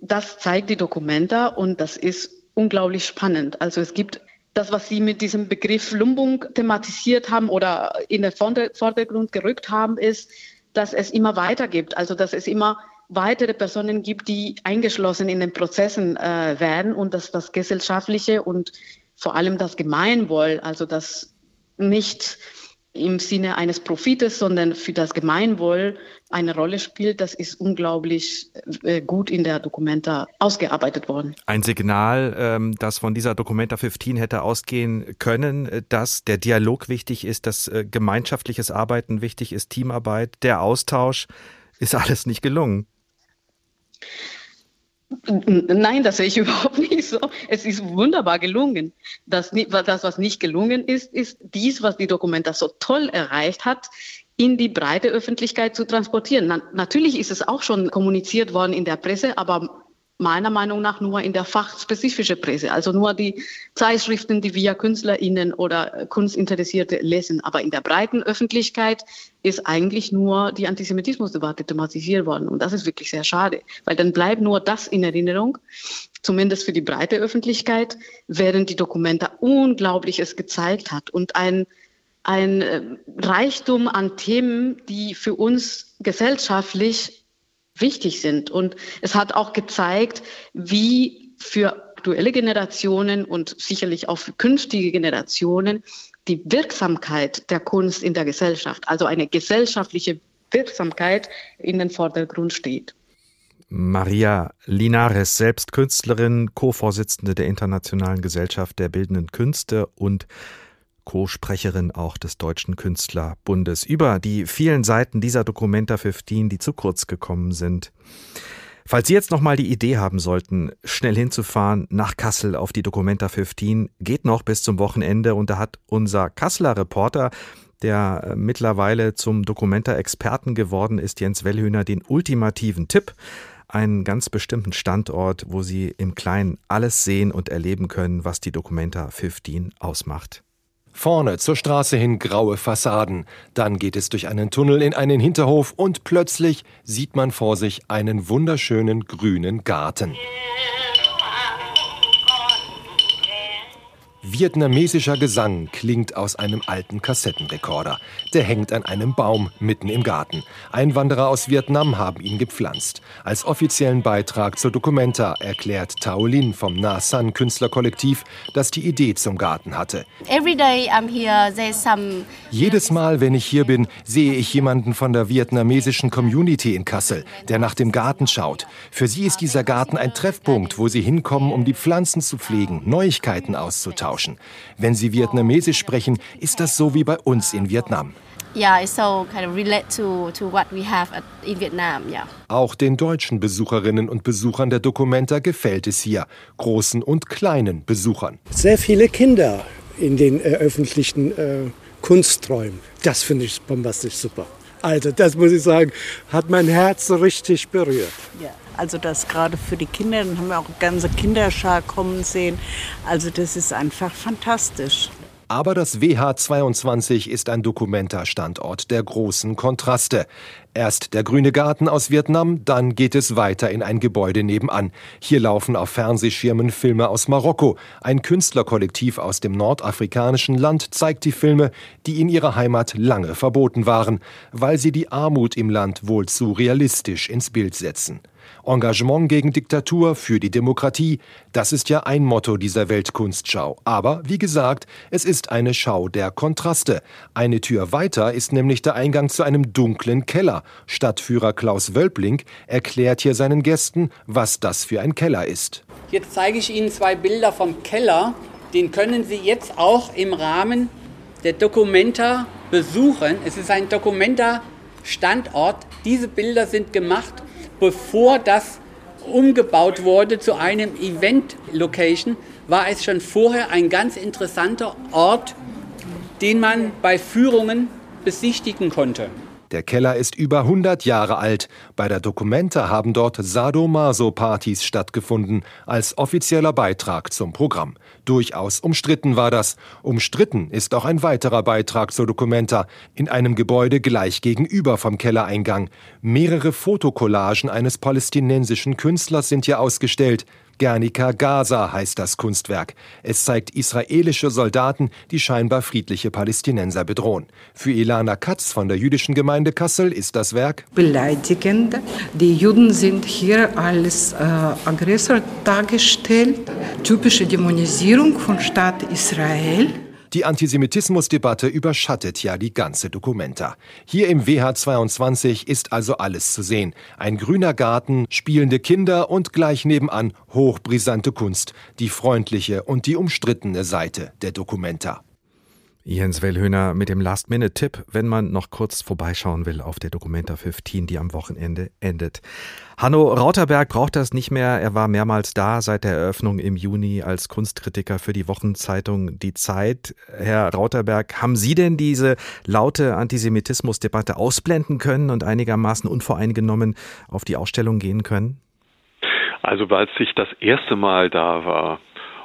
Das zeigt die Dokumenta und das ist unglaublich spannend. Also es gibt das, was Sie mit diesem Begriff Lumbung thematisiert haben oder in den Vordergrund gerückt haben, ist, dass es immer weiter gibt. Also dass es immer weitere Personen gibt, die eingeschlossen in den Prozessen äh, werden und dass das Gesellschaftliche und vor allem das Gemeinwohl, also das nicht im Sinne eines Profites, sondern für das Gemeinwohl eine Rolle spielt, das ist unglaublich äh, gut in der Documenta ausgearbeitet worden. Ein Signal, ähm, das von dieser Documenta 15 hätte ausgehen können, äh, dass der Dialog wichtig ist, dass äh, gemeinschaftliches Arbeiten wichtig ist, Teamarbeit, der Austausch, ist alles nicht gelungen. Nein, das sehe ich *laughs* überhaupt nicht so. Es ist wunderbar gelungen. Das, das, was nicht gelungen ist, ist dies, was die Dokumenta so toll erreicht hat, in die breite Öffentlichkeit zu transportieren. Na, natürlich ist es auch schon kommuniziert worden in der Presse, aber meiner Meinung nach nur in der fachspezifischen Presse, also nur die Zeitschriften, die wir KünstlerInnen oder Kunstinteressierte lesen. Aber in der breiten Öffentlichkeit ist eigentlich nur die Antisemitismusdebatte thematisiert worden. Und das ist wirklich sehr schade, weil dann bleibt nur das in Erinnerung, zumindest für die breite Öffentlichkeit, während die Dokumente Unglaubliches gezeigt hat und ein ein äh, Reichtum an Themen, die für uns gesellschaftlich wichtig sind. Und es hat auch gezeigt, wie für aktuelle Generationen und sicherlich auch für künftige Generationen die Wirksamkeit der Kunst in der Gesellschaft, also eine gesellschaftliche Wirksamkeit in den Vordergrund steht. Maria Linares, selbst Künstlerin, Co-Vorsitzende der Internationalen Gesellschaft der Bildenden Künste und Co-Sprecherin auch des Deutschen Künstlerbundes, über die vielen Seiten dieser Documenta 15, die zu kurz gekommen sind. Falls Sie jetzt nochmal die Idee haben sollten, schnell hinzufahren nach Kassel auf die Documenta 15, geht noch bis zum Wochenende und da hat unser Kasseler Reporter, der äh, mittlerweile zum Documenta-Experten geworden ist, Jens Wellhöhner, den ultimativen Tipp, einen ganz bestimmten Standort, wo Sie im Kleinen alles sehen und erleben können, was die Documenta 15 ausmacht. Vorne zur Straße hin graue Fassaden. Dann geht es durch einen Tunnel in einen Hinterhof und plötzlich sieht man vor sich einen wunderschönen grünen Garten. Vietnamesischer Gesang klingt aus einem alten Kassettenrekorder. Der hängt an einem Baum mitten im Garten. Einwanderer aus Vietnam haben ihn gepflanzt. Als offiziellen Beitrag zur Documenta erklärt Tao Lin vom Na San Künstlerkollektiv, das die Idee zum Garten hatte. Jedes Mal, wenn ich hier bin, sehe ich jemanden von der vietnamesischen Community in Kassel, der nach dem Garten schaut. Für sie ist dieser Garten ein Treffpunkt, wo sie hinkommen, um die Pflanzen zu pflegen, Neuigkeiten auszutauschen austauschen. Wenn Sie Vietnamesisch sprechen, ist das so wie bei uns in Vietnam. Yeah, so kind of relate to, to what we have in Vietnam, yeah. Auch den deutschen Besucherinnen und Besuchern der Documenta gefällt es hier, großen und kleinen Besuchern. Sehr viele Kinder in den äh, öffentlichen äh, Kunsträumen. Das finde ich bombastisch super. Also, das muss ich sagen, hat mein Herz richtig berührt. Ja. Also das gerade für die Kinder, dann haben wir auch ganze Kinderschar kommen sehen. Also das ist einfach fantastisch. Aber das WH22 ist ein Dokumenta-Standort der großen Kontraste. Erst der grüne Garten aus Vietnam, dann geht es weiter in ein Gebäude nebenan. Hier laufen auf Fernsehschirmen Filme aus Marokko. Ein Künstlerkollektiv aus dem nordafrikanischen Land zeigt die Filme, die in ihrer Heimat lange verboten waren, weil sie die Armut im Land wohl zu realistisch ins Bild setzen. Engagement gegen Diktatur für die Demokratie, das ist ja ein Motto dieser Weltkunstschau. Aber wie gesagt, es ist eine Schau der Kontraste. Eine Tür weiter ist nämlich der Eingang zu einem dunklen Keller. Stadtführer Klaus Wölbling erklärt hier seinen Gästen, was das für ein Keller ist. Jetzt zeige ich Ihnen zwei Bilder vom Keller. Den können Sie jetzt auch im Rahmen der Documenta besuchen. Es ist ein Documenta-Standort. Diese Bilder sind gemacht bevor das umgebaut wurde zu einem Event-Location, war es schon vorher ein ganz interessanter Ort, den man bei Führungen besichtigen konnte. Der Keller ist über 100 Jahre alt. Bei der Documenta haben dort Sadomaso-Partys stattgefunden, als offizieller Beitrag zum Programm. Durchaus umstritten war das. Umstritten ist auch ein weiterer Beitrag zur Documenta in einem Gebäude gleich gegenüber vom Kellereingang. Mehrere Fotokollagen eines palästinensischen Künstlers sind hier ausgestellt. Guernica Gaza heißt das Kunstwerk. Es zeigt israelische Soldaten, die scheinbar friedliche Palästinenser bedrohen. Für Ilana Katz von der jüdischen Gemeinde Kassel ist das Werk beleidigend. Die Juden sind hier als äh, Aggressor dargestellt. Typische Dämonisierung von Staat Israel. Die Antisemitismusdebatte überschattet ja die ganze Dokumenta. Hier im WH22 ist also alles zu sehen. Ein grüner Garten, spielende Kinder und gleich nebenan hochbrisante Kunst, die freundliche und die umstrittene Seite der Dokumenta. Jens Wellhöhner mit dem Last-Minute-Tipp, wenn man noch kurz vorbeischauen will auf der Documenta 15, die am Wochenende endet. Hanno Rauterberg braucht das nicht mehr. Er war mehrmals da seit der Eröffnung im Juni als Kunstkritiker für die Wochenzeitung Die Zeit. Herr Rauterberg, haben Sie denn diese laute Antisemitismusdebatte ausblenden können und einigermaßen unvoreingenommen auf die Ausstellung gehen können? Also, als ich das erste Mal da war,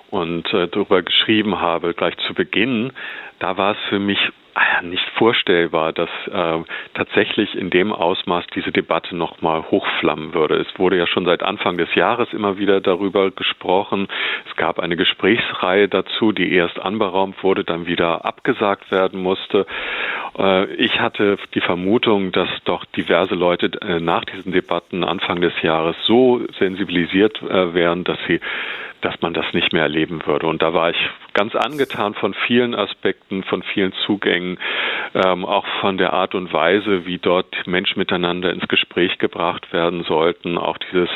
und äh, darüber geschrieben habe, gleich zu Beginn, da war es für mich ah nicht vorstellbar, dass äh, tatsächlich in dem Ausmaß diese Debatte nochmal hochflammen würde. Es wurde ja schon seit Anfang des Jahres immer wieder darüber gesprochen. Es gab eine Gesprächsreihe dazu, die erst anberaumt wurde, dann wieder abgesagt werden musste. Äh, ich hatte die Vermutung, dass doch diverse Leute äh, nach diesen Debatten Anfang des Jahres so sensibilisiert äh, wären, dass sie dass man das nicht mehr erleben würde. Und da war ich ganz angetan von vielen Aspekten, von vielen Zugängen, ähm, auch von der Art und Weise, wie dort Menschen miteinander ins Gespräch gebracht werden sollten, auch dieses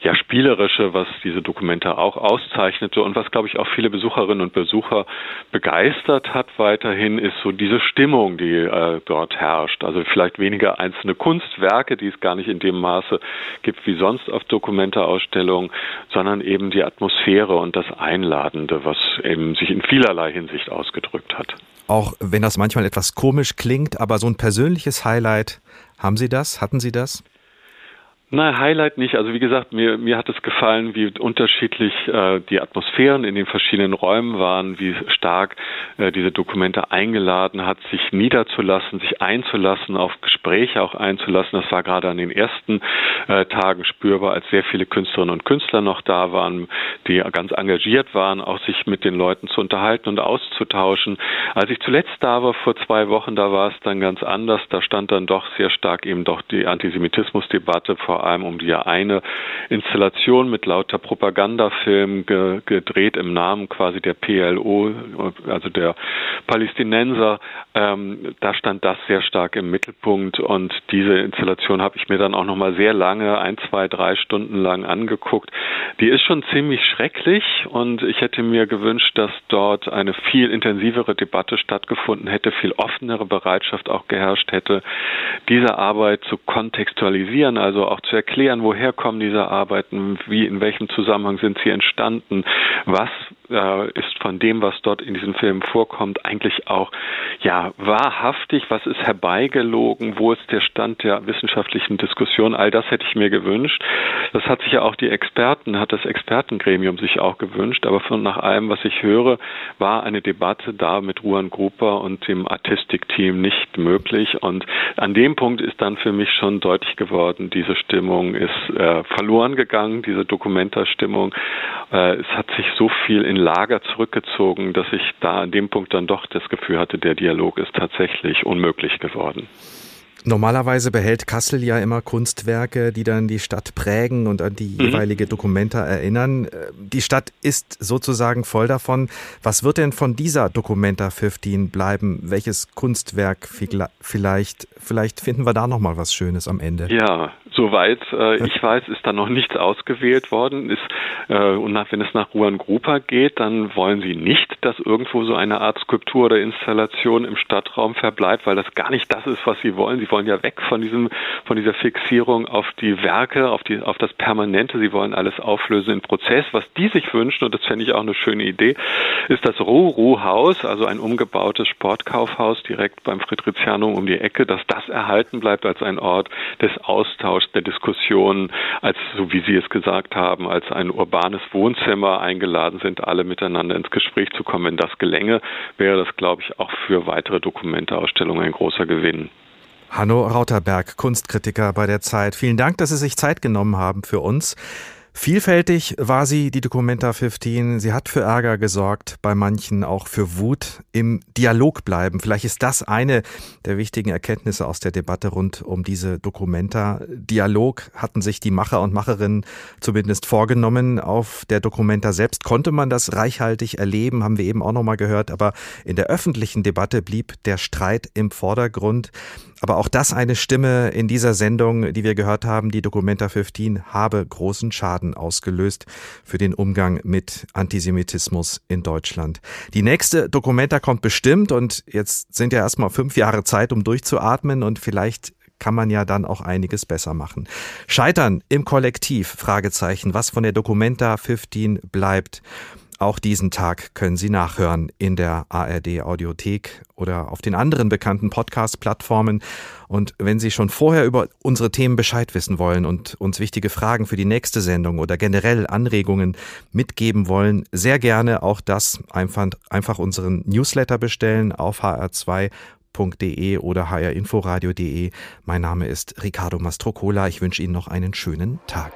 ja spielerische, was diese Dokumente auch auszeichnete und was glaube ich auch viele Besucherinnen und Besucher begeistert hat weiterhin, ist so diese Stimmung, die äh, dort herrscht. Also vielleicht weniger einzelne Kunstwerke, die es gar nicht in dem Maße gibt wie sonst auf Dokumenteausstellungen, sondern eben die Atmosphäre und das Einladende, was eben sich in vielerlei Hinsicht ausgedrückt hat. Auch wenn das manchmal etwas komisch klingt, aber so ein persönliches Highlight, haben Sie das? Hatten Sie das? Nein, Highlight nicht. Also wie gesagt, mir, mir hat es gefallen, wie unterschiedlich äh, die Atmosphären in den verschiedenen Räumen waren, wie stark äh, diese Dokumente eingeladen hat, sich niederzulassen, sich einzulassen, auf Gespräche auch einzulassen. Das war gerade an den ersten äh, Tagen spürbar, als sehr viele Künstlerinnen und Künstler noch da waren, die ganz engagiert waren, auch sich mit den Leuten zu unterhalten und auszutauschen. Als ich zuletzt da war, vor zwei Wochen, da war es dann ganz anders. Da stand dann doch sehr stark eben doch die Antisemitismusdebatte vor allem um die eine Installation mit lauter Propagandafilmen ge gedreht im Namen quasi der PLO, also der Palästinenser. Ähm, da stand das sehr stark im Mittelpunkt und diese Installation habe ich mir dann auch noch mal sehr lange, ein, zwei, drei Stunden lang angeguckt. Die ist schon ziemlich schrecklich und ich hätte mir gewünscht, dass dort eine viel intensivere Debatte stattgefunden hätte, viel offenere Bereitschaft auch geherrscht hätte, diese Arbeit zu kontextualisieren, also auch zu erklären, woher kommen diese Arbeiten, wie, in welchem Zusammenhang sind sie entstanden, was äh, ist von dem, was dort in diesem Film vorkommt, eigentlich auch ja wahrhaftig, was ist herbeigelogen, wo ist der Stand der wissenschaftlichen Diskussion, all das hätte ich mir gewünscht. Das hat sich ja auch die Experten, hat das Expertengremium sich auch gewünscht, aber von nach allem, was ich höre, war eine Debatte da mit Ruan Gruper und dem Artistikteam nicht möglich und an dem Punkt ist dann für mich schon deutlich geworden, diese Stimmung ist äh, verloren gegangen, diese Dokumentarstimmung. Äh, es hat sich so viel in Lager zurückgezogen, dass ich da an dem Punkt dann doch das Gefühl hatte, der Dialog ist tatsächlich unmöglich geworden. Normalerweise behält Kassel ja immer Kunstwerke, die dann die Stadt prägen und an die mhm. jeweilige Dokumenta erinnern. Die Stadt ist sozusagen voll davon. Was wird denn von dieser Documenta 15 bleiben? Welches Kunstwerk vielleicht? Vielleicht finden wir da noch mal was Schönes am Ende. Ja, soweit äh, ich weiß, ist da noch nichts ausgewählt worden. Ist, äh, und nach, wenn es nach Ruan Grupa geht, dann wollen sie nicht, dass irgendwo so eine Art Skulptur oder Installation im Stadtraum verbleibt, weil das gar nicht das ist, was sie wollen. Sie wollen ja weg von diesem, von dieser Fixierung auf die Werke, auf die, auf das Permanente. Sie wollen alles auflösen in Prozess. Was die sich wünschen, und das fände ich auch eine schöne Idee, ist das Ruh-Ruh-Haus, also ein umgebautes Sportkaufhaus direkt beim Friedrichianum um die Ecke, dass das erhalten bleibt als ein Ort des Austauschs, der Diskussion, als, so wie Sie es gesagt haben, als ein urbanes Wohnzimmer eingeladen sind, alle miteinander ins Gespräch zu kommen. Wenn das gelänge, wäre das, glaube ich, auch für weitere Dokumenteausstellungen ein großer Gewinn. Hanno Rauterberg, Kunstkritiker bei der Zeit. Vielen Dank, dass Sie sich Zeit genommen haben für uns. Vielfältig war sie, die Documenta 15. Sie hat für Ärger gesorgt, bei manchen auch für Wut. Im Dialog bleiben. Vielleicht ist das eine der wichtigen Erkenntnisse aus der Debatte rund um diese Documenta. Dialog hatten sich die Macher und Macherinnen zumindest vorgenommen. Auf der Documenta selbst konnte man das reichhaltig erleben, haben wir eben auch nochmal gehört. Aber in der öffentlichen Debatte blieb der Streit im Vordergrund. Aber auch das eine Stimme in dieser Sendung, die wir gehört haben, die Documenta 15, habe großen Schaden ausgelöst für den Umgang mit Antisemitismus in Deutschland. Die nächste Documenta kommt bestimmt und jetzt sind ja erstmal fünf Jahre Zeit, um durchzuatmen und vielleicht kann man ja dann auch einiges besser machen. Scheitern im Kollektiv, Fragezeichen, was von der Documenta 15 bleibt. Auch diesen Tag können Sie nachhören in der ARD Audiothek oder auf den anderen bekannten Podcast-Plattformen. Und wenn Sie schon vorher über unsere Themen Bescheid wissen wollen und uns wichtige Fragen für die nächste Sendung oder generell Anregungen mitgeben wollen, sehr gerne auch das einfach, einfach unseren Newsletter bestellen auf hr2.de oder hrinforadio.de. Mein Name ist Ricardo Mastrocola. Ich wünsche Ihnen noch einen schönen Tag.